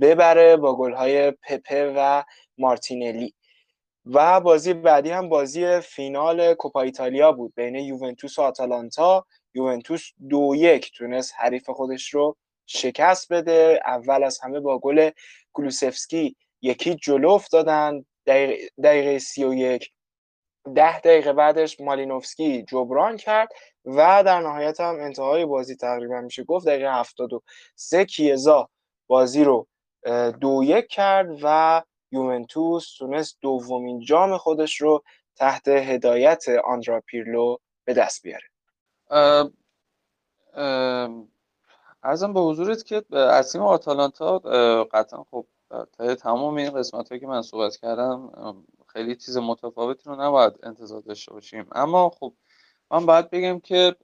ببره با گل‌های پپه و مارتینلی. و بازی بعدی هم بازی فینال کوپا ایتالیا بود. بین یوونتوس و آتالانتا یوونتوس دو یک تونست حریف خودش رو شکست بده. اول از همه با گل کلوسفسکی یکی جلو افتادن. دقیقه, دقیقه سی و یک ده دقیقه بعدش مالینوفسکی جبران کرد و در نهایت هم انتهای بازی تقریبا میشه گفت دقیقه هفتاد و سه کیزا بازی رو دو یک کرد و یوونتوس تونست دومین جام خودش رو تحت هدایت آندرا پیرلو به دست بیاره. ارزم به حضورت که از تیم آتالانتا قطعا خب تا تمام این قسمت هایی که من صحبت کردم خیلی چیز متفاوتی رو نباید انتظار داشته باشیم. اما خب من باید بگم که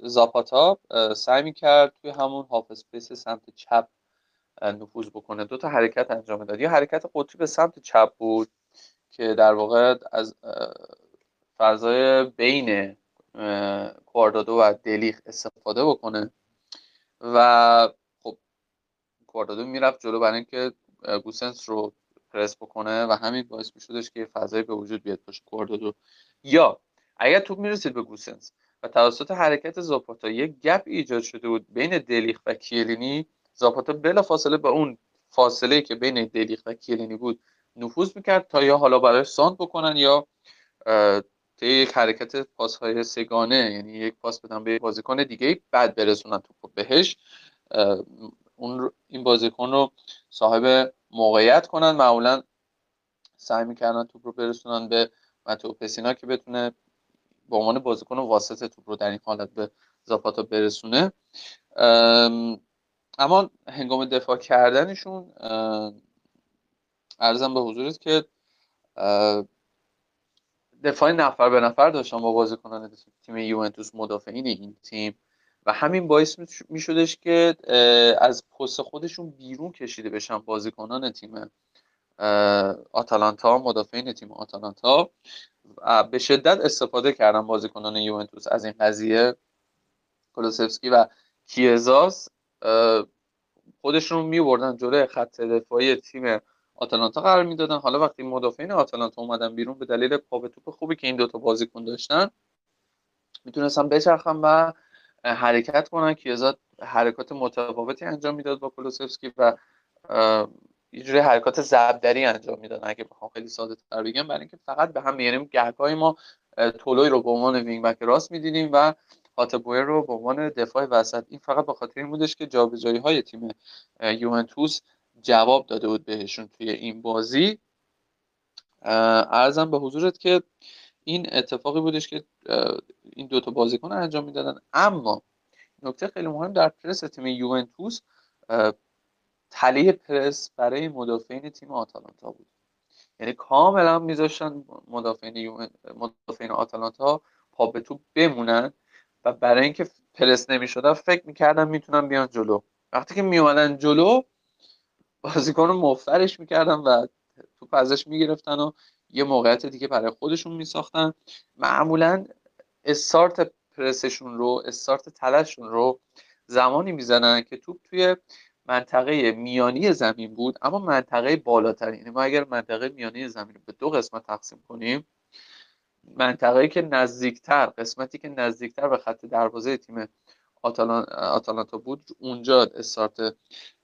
زاپاتا سعی کرد توی همون هاف اسپیس سمت چپ نفوذ بکنه. دو تا حرکت انجام داد. یه حرکت قطری به سمت چپ بود که در واقع از فضای بین کواردادو و دلیخ استفاده بکنه. و خب کواردادو می‌رفت جلو برای اینکه گوسنس رو پرس بکنه و همین باعث میشدش که فضای به وجود بیاد پشت کواردادو. یا اگر توپ می‌رسید به گوسنس و توسط حرکت زاپاتا یک گپ ایجاد شده بود بین دلیخ و کیلینی زاپاتا بلا فاصله با اون فاصله که بین دلیخ و کیلینی بود نفوذ می‌کرد تا یا حالا برای ساند بکنن یا طی یک حرکت پاس های سگانه یعنی یک پاس بدن به بازیکن دیگه بعد برسونن توپ بهش. اون این بازیکن رو صاحب موقعیت کنن معمولا سعی می‌کردن توپ رو برسونن به متو پسینا که بتونه به عنوان بازیکن واسطه توپ رو در این حالت به زاپاتا برسونه. اما هنگام دفاع کردنشون ارزم به حضورت که دفاع نفر به نفر داشتن با بازیکنان تیم یوونتوس مدافعین این تیم. و همین باعث می شدش که از پست خودشون بیرون کشیده بشن بازیکنان تیم آتالانتا مدافعین تیم آتالانتا. به شدت استفاده کردن بازیکنان یوونتوس از این قضیه. کلوسفسکی و کیزاس خودشون می بردن جلوی خط دفاعی تیم آتالانتا قرار می‌دادن. حالا وقتی مدافعین آتالانتا اومدن بیرون به دلیل پا توپ خوبی که این دوتا بازیکن داشتن می‌تونستن بچرخن و حرکت کنن کیزا حرکات متفاوتی انجام می‌داد با کلوسفسکی و یه جوری حرکات زبدری انجام می‌داد اگه بخوام خیلی ساده تر بگم برای اینکه فقط به هم میاریم گهگاهی ما تولوی رو به عنوان وینگ بک راست می‌دیدیم و هاتبویر رو به عنوان دفاع وسط. این فقط به خاطر این بودش که جابجایی های تیم یوونتوس جواب داده بود بهشون توی این بازی. ارزم به حضورت که این اتفاقی بودش که این دوتا بازیکن انجام می‌دادن. اما نکته خیلی مهم در پرس تیم یوونتوس تله پرس برای مدافعین تیم آتالانتا بود. یعنی کاملا میذاشتن مدافعین مدافعین آتالانتا پا به تو بمونن و برای اینکه پرس نمی‌شدن فکر می‌کردن می‌تونن بیان جلو. وقتی که میومدن جلو بازیکن رو مفترش می‌کردن و توپ ازش می‌گرفتن و یه موقعیت دیگه برای خودشون میساختن. معمولا استارت پرسشون رو استارت تلشون رو زمانی می‌زنن که توپ توی منطقه میانی زمین بود اما منطقه بالاتر یعنی ما اگر منطقه میانی زمین رو به دو قسمت تقسیم کنیم منطقه که نزدیکتر قسمتی که نزدیکتر به خط دروازه تیم آتالانتا بود اونجا استارت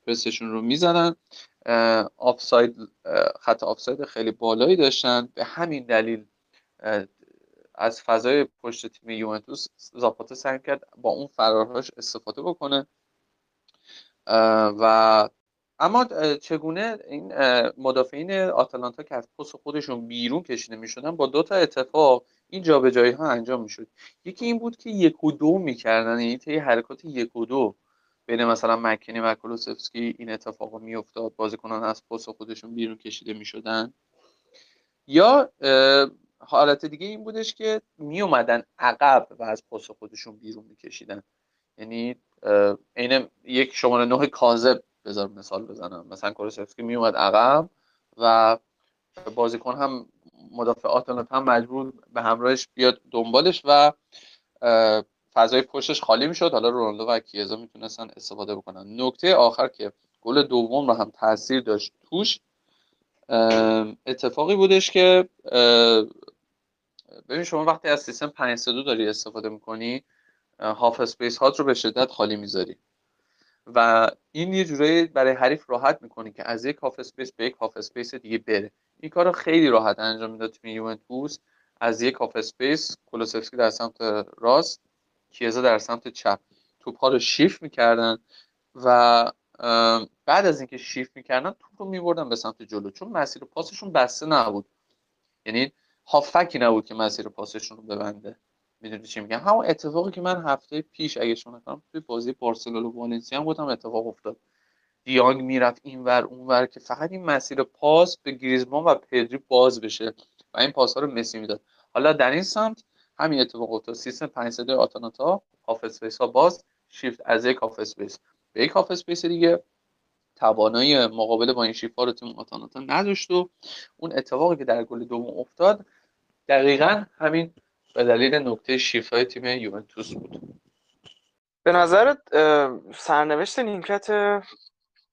پرسشون رو می‌زنن. آفساید خط آفساید خیلی بالایی داشتن. به همین دلیل از فضای پشت تیم یوونتوس زاپاتا سعی کرد با اون فرارهاش استفاده بکنه. و اما چگونه این مدافعین آتالانتا که از پست خودشون بیرون کشیده می‌شدن با دو تا اتفاق این جابجایی ها انجام می‌شد. یکی این بود که یک و دو می‌کردن یعنی طی حرکات یک و دو. بین مثلا مکنی و کلوسفسکی این اتفاق میافتاد بازیکنان از پست خودشون بیرون کشیده می‌شدن. یا حالت دیگه این بودش که می اومدن عقب و از پست خودشون بیرون میکشیدن. یعنی عین یک شماره نه کاذب بذار مثال بزنم. مثلا کولوسفسکی میومد عقب و بازیکن هم مدافع آتانات هم مجبور به همراهش بیاد دنبالش و فضای پشتش خالی می‌شد. حالا رونالدو و کیزا می‌تونستن استفاده بکنن. نکته آخر که گل دوم رو هم تاثیر داشت توش اتفاقی بودش که ببین شما وقتی از سیستم 5 داری استفاده می‌کنی half space هات رو به شدت خالی می‌ذاری. و این یه جورایی برای حریف راحت می‌کنه که از یک half space به یک half space دیگه بره. این کار رو خیلی راحت انجام می‌داد تیم یوونتوس. از یک half space کولوسفسکی در سمت راست. کیزا در سمت چپ توپ ها رو شیفت می‌کردن و بعد از اینکه شیفت می‌کردن توپ رو میبردن به سمت جلو چون مسیر پاسشون بسته نبود. یعنی هافبکی نبود که مسیر پاسشون رو ببنده. می‌دونی چی میگم؟ همون اتفاقی که من هفته پیش اگه اشتباه نکنم توی بازی بارسلونا و والنسیا هم بودم اتفاق افتاد. دیانگ می‌رفت اینور اونور که فقط این مسیر پاس به گریزمان و پدری باز بشه و این پاس ها رو مسی می‌داد. حالا در این سمت همین اتفاق افتاد. سیستم 5 3 آتالانتا half space ها باز شیفت از یک half space به یک half space دیگه توانایی مقابله با این شیفت ها رو تیم آتالانتا نداشت و اون اتفاقی که در گل دوم افتاد دقیقا همین به دلیل نکته شیفت های تیم یوونتوس بود. به نظرت سرنوشت نیمکت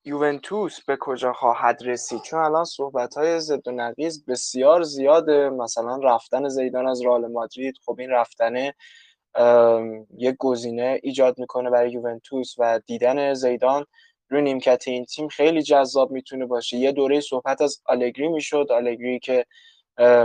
یوونتوس به کجا خواهد رسید؟ چون الان صحبت های ضد و نقیز بسیار زیاده. مثلا رفتن زیدان از رئال مادرید خب این رفتنه یک گزینه ایجاد می‌کنه برای یوونتوس و دیدن زیدان روی نیمکت این تیم خیلی جذاب می‌تونه باشه. یه دوره صحبت از آلگری می‌شد. آلگری که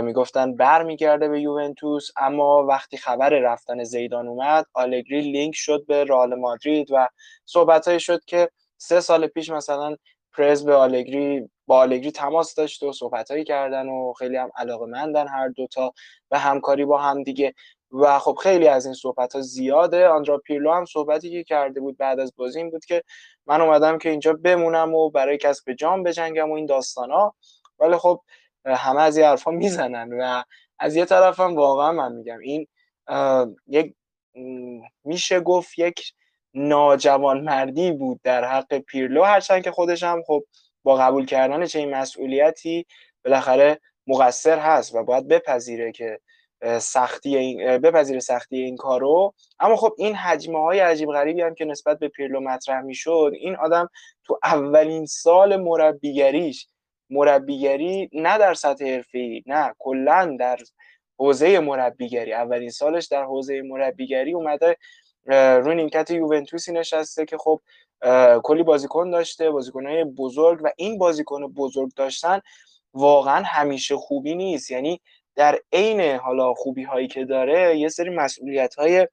می‌گفتن برمیگرده به یوونتوس اما وقتی خبر رفتن زیدان اومد آلگری لینک شد به رئال مادرید و صحبت شد که سه سال پیش مثلا پرز به آلگری با آلگری تماس داشته و صحبت کردن و خیلی هم علاقه مندن هر دوتا و همکاری با هم دیگه. و خب خیلی از این صحبت ها زیاده. آندرا پیرلو هم صحبتی که کرده بود بعد از بازی این بود که من اومدم که اینجا بمونم و برای کسب جام بجنگم و این داستان ها ولی خب همه از این حرفا می‌زنن و از یه طرف هم واقعا من میگم این یک میشه گفت یک ناجوان مردی بود در حق پیرلو هرچند که خودش هم خب با قبول کردن چه مسئولیتی بالاخره مقصر هست و باید بپذیره که سختی این بپذیره سختی این کارو. اما خب این حجمه های عجیب غریبی هم که نسبت به پیرلو مطرح می‌شد این آدم تو اولین سال مربیگریش مربیگری نه در سطح حرفه‌ای نه کلا در حوزه مربیگری اولین سالش در حوزه مربیگری اومده روی نیمکت یوونتوسی نشسته که خب کلی بازیکن داشته بازیکنهای بزرگ و این بازیکن بزرگ داشتن واقعا همیشه خوبی نیست. یعنی در عین حالا خوبی هایی که داره یه سری مسئولیت های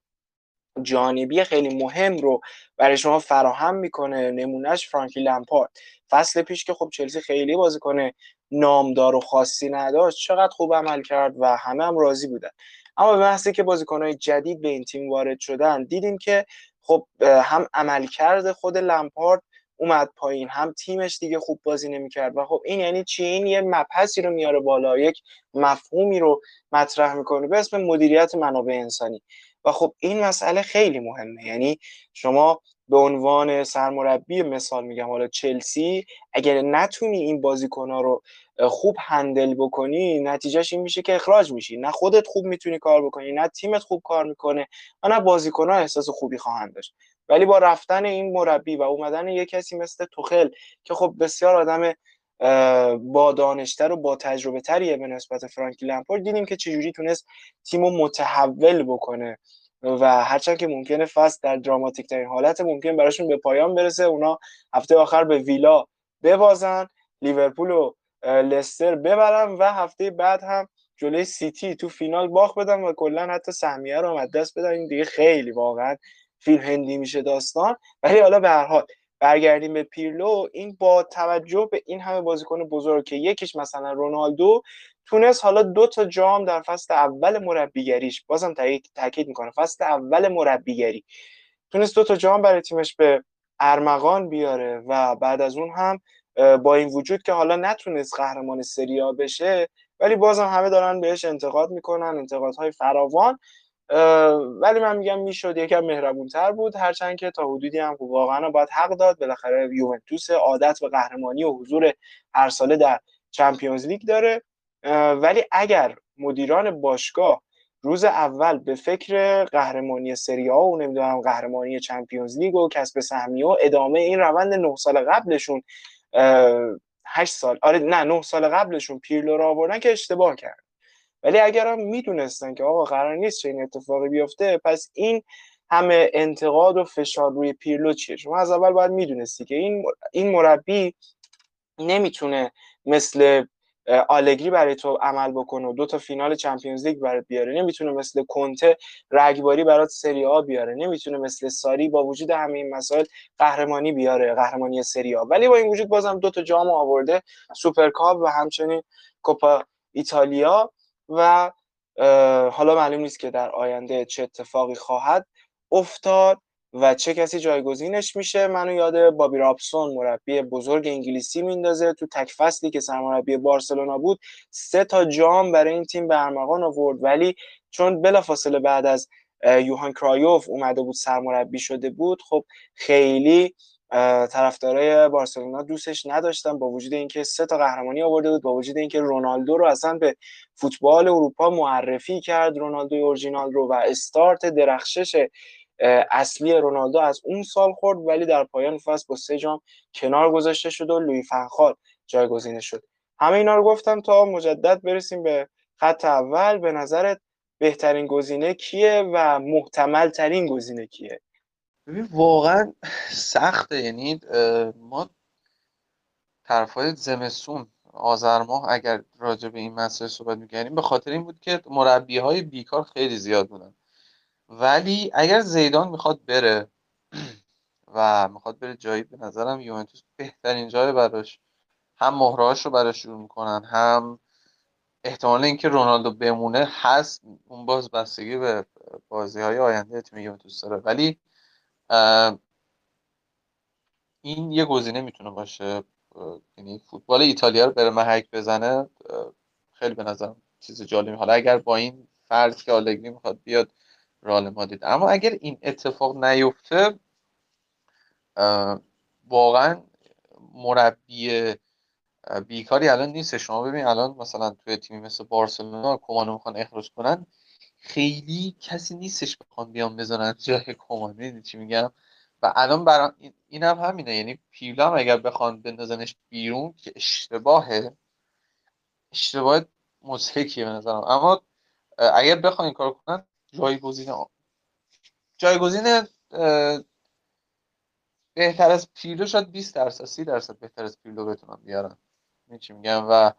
جانبی خیلی مهم رو برای شما فراهم می‌کنه نمونهش فرانکی لمپارد. فصل پیش که خب چلسی خیلی بازیکن نامدار و خاصی نداشت چقدر خوب عمل کرد و همه هم راضی بودن. اما به محضی که بازیکنهای جدید به این تیم وارد شدن دیدیم که خب هم عملکرد خود لمپارد اومد پایین هم تیمش دیگه خوب بازی نمی‌کرد و خب این یعنی چی؟ این یه مبحثی رو میاره بالا یک مفهومی رو مطرح می‌کنه به اسم مدیریت منابع انسانی. و خب این مسئله خیلی مهمه یعنی شما به عنوان سرمربی مثال میگم حالا چلسی اگر نتونی این بازیکنها رو خوب هندل بکنی نتیجهش این میشه که اخراج میشی. نه خودت خوب می‌تونی کار بکنی نه تیمت خوب کار می‌کنه و نه بازیکنها احساس خوبی خواهند داشت. ولی با رفتن این مربی و اومدن یه کسی مثل توخل که خب بسیار آدم با دانشتر و با تجربه تریه به نسبت فرانکی لمپارد دیدیم که چجوری تونست تیم رو متحول بکنه. و هرچند که ممکنه فصل در دراماتیک ترین حالت ممکن براشون به پایان برسه اونا هفته آخر به ویلا ببازن لیورپول و لستر ببرن و هفته بعد هم جلوی سیتی تو فینال باخ بدن و کلا حتی سهمیه رو هم دست بدن. این دیگه خیلی واقعا فیلم هندی میشه داستان. ولی حالا به هر حال برگردیم به پیرلو. این با توجه به این همه بازیکن بزرگ که یکیش مثلا رونالدو تونست حالا دو تا جام در فصل اول مربیگریش بازم تاکید می‌کنه فصل اول مربیگری. تونست دو تا جام برای تیمش به ارمغان بیاره و بعد از اون هم با این وجود که حالا نتونست قهرمان سریا بشه ولی بازم همه دارن بهش انتقاد می‌کنن انتقادهای فراوان. ولی من میگم می‌شد یکم مهربون تر بود. هرچند که تا حدودی هم واقعا باید حق داد. بالاخره یوونتوس عادت به قهرمانی و حضور هر ساله در چمپیونز لیگ داره. ولی اگر مدیران باشگاه روز اول به فکر قهرمانی سری آ و نمی‌دونم قهرمانی چمپیونز لیگ و کسب سهمیه و ادامه این روند نه سال قبلشون هشت سال آره نه نه سال قبلشون پیرلو را آوردن که اشتباه کرد. ولی اگر هم می‌دونستن که آقا قرار نیست چه این اتفاقی بیفته پس این همه انتقاد و فشار روی پیرلو چیه؟ شما از اول باید می‌دونستی که این این مربی نمی‌تونه مثل آلگری برای تو عمل بکنه و دو تا فینال چمپیونز لیگ برات بیاره. نمی‌تونه مثل کنته رگباری برات سری آ بیاره. نمی‌تونه مثل ساری با وجود همه این مسائل قهرمانی بیاره قهرمانی سری آ. ولی با این وجود بازم دو تا جام آورده سوپرکاپ و همچنین کوپا ایتالیا و حالا معلوم نیست که در آینده چه اتفاقی خواهد افتاد. و چه کسی جایگزینش میشه؟ منو یاد بابی رابسون مربی بزرگ انگلیسی میندازه. تو تک فصلی که سرمربی بارسلونا بود سه تا جام برای این تیم به ارمغان آورد. ولی چون بلافاصله بعد از یوهان کرایوف اومده بود سرمربی شده بود خب خیلی طرفدارای بارسلونا دوستش نداشتن. با وجود اینکه سه تا قهرمانی آورده بود با وجود اینکه رونالدو رو اصلا به فوتبال اروپا معرفی کرد. رونالدو اورجینال رو و استارت درخشش اصلی رونالدو از اون سال خورد ولی در پایان فصل با سه جام کنار گذاشته شد و لوی فنخال جایگزین شد. همه اینا رو گفتم تا مجدد برسیم به خط اول. به نظرت بهترین گزینه کیه و محتمل ترین گزینه کیه؟ ببین واقعا سخته. یعنی ما طرفای زمستون آذر ماه اگر راجع به این مسئله صحبت می‌کردیم به خاطر این بود که مربی های بیکار خیلی زیاد بودن. ولی اگر زیدان می‌خواد بره و می‌خواد بره جایی به نظرم یوونتوس بهترین جای براش. هم مهرهاش رو براش شروع می‌کنن هم احتمال اینکه رونالدو بمونه هست. اون باز بستگی به بازی های آینده تیم یوونتوس داره. ولی این یه گزینه می‌تونه باشه. یعنی فوتبال ایتالیا رو بره محک بزنه خیلی به نظرم چیز جالبی. حالا اگر با این فرض که آلگری می‌خواد بیاد رال مادید اما اگر این اتفاق نیفته واقعا مربی بیکاری الان نیست. شما ببین الان مثلا توی تیمی مثل بارسلونا کمانو می‌خوان اخراج کنن خیلی کسی نیستش بخوان بیان بزنن جای کمانو چی میگم؟ و الان برای این هم همینه. یعنی پیلا هم اگر بخوان بندازنش بیرون که اشتباهه. اشتباه مزهکیه به نظرم. اما اگر بخوان این کار کنن جایگزین جایگزین بهتر از پیلو شاید 20 درصد 30 درصد بهتر از پیلو بتونن بیارن. چی میگم؟ و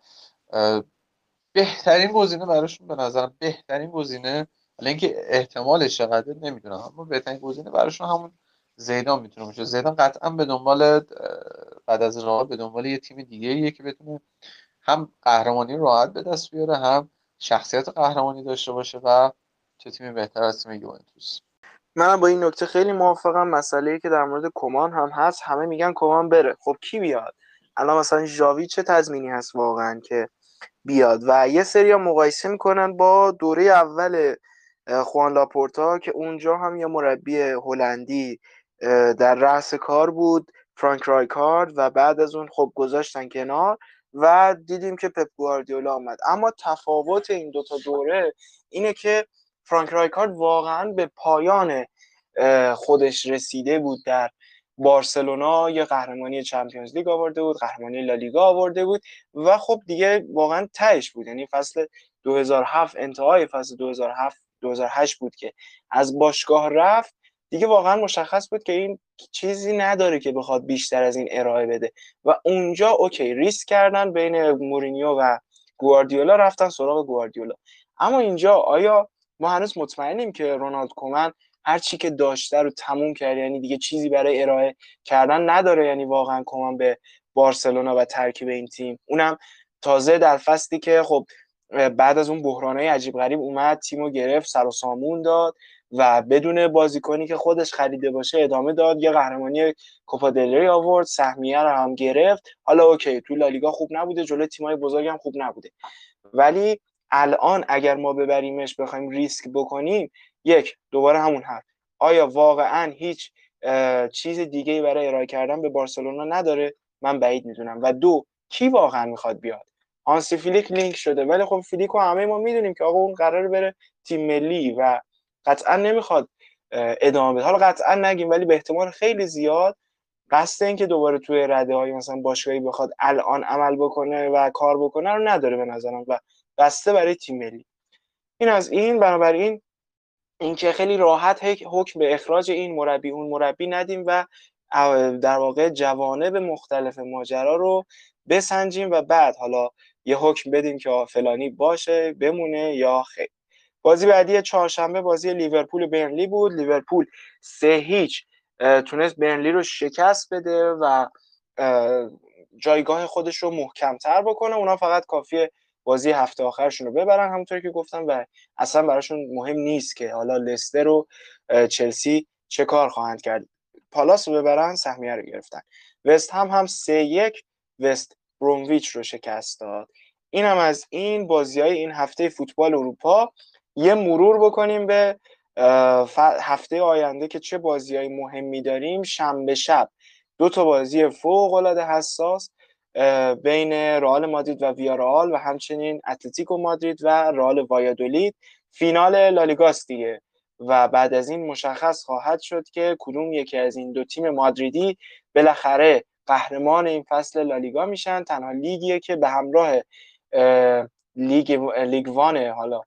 بهترین گزینه براشون به نظرم بهترین گزینه حالا اینکه احتمالش چقدر نمی‌دونم اما بهترین گزینه براشون همون زیدان می‌تونه باشه. زیدان قطعا به دنبال بعد از راه به دنبال یه تیم دیگه ایه که بتونه هم قهرمانی راحت به دست بیاره هم شخصیت قهرمانی داشته باشه و چه تیمی بهتر از تیم یوونتوس؟ منم با این نکته خیلی موافقم. مسئله که در مورد کمان هم هست همه میگن کمان بره. خب کی بیاد؟ الان مثلا ژاوی چه تضمینی هست واقعا که بیاد؟ و یه سری مقایسه می‌کنن با دوره اول خوان لاپورتا که اونجا هم یه مربی هلندی در رأس کار بود فرانک رایکارد و بعد از اون خب گذاشتن کنار و دیدیم که پپ گواردیولا آمد. اما تفاوت این دوتا دوره اینه که فرانک رایکارد واقعا به پایان خودش رسیده بود در بارسلونا یه قهرمانی Champions League آورده بود قهرمانی لالیگا آورده بود و خب دیگه واقعا تهش بود. یعنی فصل 2007 انتهای فصل 2007 2008 بود که از باشگاه رفت. دیگه واقعا مشخص بود که این چیزی نداره که بخواد بیشتر از این ارائه بده. و اونجا okay ریسک کردن بین مورینیو و گواردیولا رفتن سراغ گواردیولا. اما اینجا آیا ما هنوز مطمئنیم که رونالد کومن هر چی که داشته رو تموم کرد یعنی دیگه چیزی برای ارائه کردن نداره یعنی واقعا کومن به بارسلونا و ترکیب این تیم. اونم تازه در فصلی که خب بعد از اون بحرانه عجیب غریب اومد تیمو گرفت سر و سامون داد و بدون بازیکنی که خودش خریده باشه ادامه داد. یه قهرمانی کوپا دلری آورد سهمیه رو هم گرفت. حالا اوکی تو لالیگا خوب نبوده جلوی تیمای بزرگ خوب نبوده. ولی الان اگر ما ببریمش بخوایم ریسک بکنیم یک دوباره همون حرف. آیا واقعا هیچ چیز دیگه ای برای ارائه کردن به بارسلونا نداره؟ من بعید می‌دونم. و کی واقعا می‌خواد بیاد؟ هانسی فیلیک لینک شده. ولی خب فلیک و همه ما می‌دونیم که آقا اون قرار بره تیم ملی و قطعا نمی‌خواد ادامه بده. حالا قطعا نگیم ولی به احتمال خیلی زیاد. قصد این که دوباره توی رده های مثلا باشگاهی بخواد الان عمل بکنه و کار بکنه رو نداره به نظرم. و بسته برای تیم ملی. این از این بنابراین اینکه خیلی راحت حکم به اخراج این مربی اون مربی ندیم و در واقع جوانب مختلف ماجرا رو بسنجیم و بعد حالا یه حکم بدیم که فلانی باشه بمونه یا خیر. بازی بعدی چهارشنبه بازی لیورپول برنلی بود. لیورپول سه هیچ تونست برنلی رو شکست بده و جایگاه خودش رو محکمتر بکنه. اونا فقط کافیه بازی هفته آخرشون رو ببرن همونطور که گفتم و اصلا براشون مهم نیست که حالا لستر و چلسی چه کار خواهند کرد. پالاس رو ببرن سهمیه رو گرفتن. وست هم هم سه یک وست برومویچ رو شکست داد. این هم از این بازی های این هفته فوتبال اروپا. یه مرور بکنیم به هفته آینده که چه بازی های مهمی داریم. شنبه شب دو تا بازی فوق العاده حساس. بین رئال مادرید و ویارئال و همچنین اتلتیکو مادرید و رئال وایادولید. فینال لالیگاست دیگه و بعد از این مشخص خواهد شد که کدوم یکی از این دو تیم مادریدی بالاخره قهرمان این فصل لالیگا میشن. تنها لیگیه که به همراه لیگ لیگ وان حالا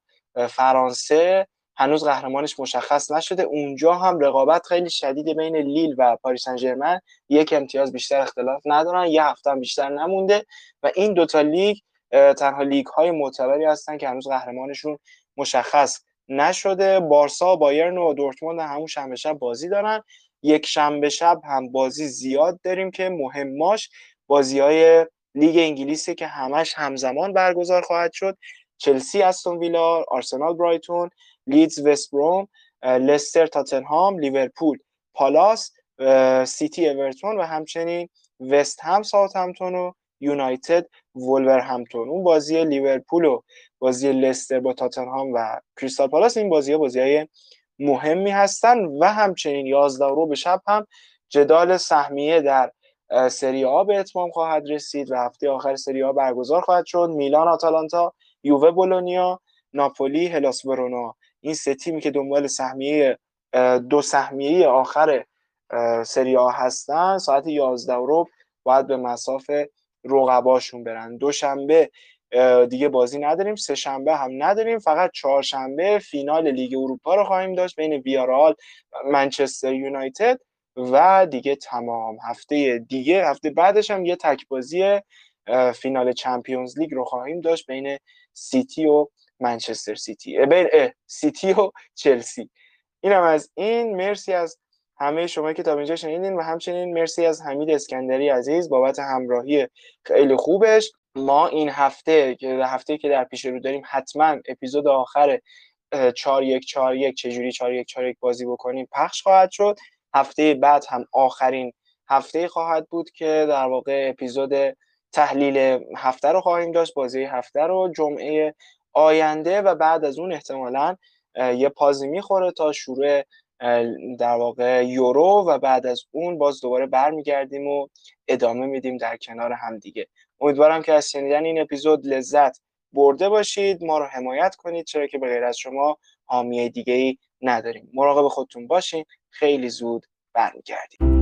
فرانسه هنوز قهرمانش مشخص نشده. اونجا هم رقابت خیلی شدید بین لیل و پاریس سن یک امتیاز بیشتر اختلاف ندارن یه هفته هم بیشتر نمونده و این دوتا لیگ تنها لیگ های معتبری هستن که هنوز قهرمانشون مشخص نشده. بارسا بایرن و دورتموند همون شنبه شب بازی دارن. یک شنبه شب هم بازی زیاد داریم که مهماش بازی های لیگ انگلیسه که همش همزمان برگزار خواهد شد. چلسی استون ویلا آرسنال برایتون. لیدز وست بروم لستر تاتنهام لیورپول پالاس سیتی اورتون و همچنین وست هم ساوت همپتون و یونایتد وولورهمپتون اون بازی لیورپول و بازی لستر با تاتنهام و کریستال پالاس این بازی ها بازی های مهمی هستن و همچنین یکشنبه شب هم جدال سهمیه در سری آ به اتمام خواهد رسید و هفته آخر سری آ برگزار خواهد شد. میلان آتالانتا یووه بولونیا ناپولی هلاس ورونا این سه تیمی که دنبال سهمیه دو سهمیه آخر سری آ هستن ساعت 11 رو باید به مسافه رقباشون برن. دوشنبه دیگه بازی نداریم سه شنبه هم نداریم فقط چهارشنبه فینال لیگ اروپا رو خواهیم داشت بین ویارال منچستر یونایتد و دیگه تمام. هفته دیگه هفته بعدش هم یه تک بازی فینال چمپیونز لیگ رو خواهیم داشت بین سیتی و منچستر سیتی بین سیتی و چلسی. اینم از این. مرسی از همه شما که تا اینجا شنیدین و همچنین مرسی از حمید اسکندری عزیز بابت همراهی خیلی خوبش. ما این هفته که هفته که در پیش رو داریم حتما اپیزود آخر 4 1 4 1 چجوری 4 1 4 1 بازی بکنیم پخش خواهد شد. هفته بعد هم آخرین هفته خواهد بود که در واقع اپیزود تحلیل هفته رو خواهیم داشت بازی هفته رو جمعه آینده و بعد از اون احتمالا یه پازی می‌خوره تا شروع در واقع یورو و بعد از اون باز دوباره برمیگردیم و ادامه میدیم در کنار هم دیگه. امیدوارم که از شنیدن این اپیزود لذت برده باشید. ما رو حمایت کنید چرا که به غیر از شما حامیه دیگه ای نداریم. مراقب خودتون باشین. خیلی زود برمیگردیم.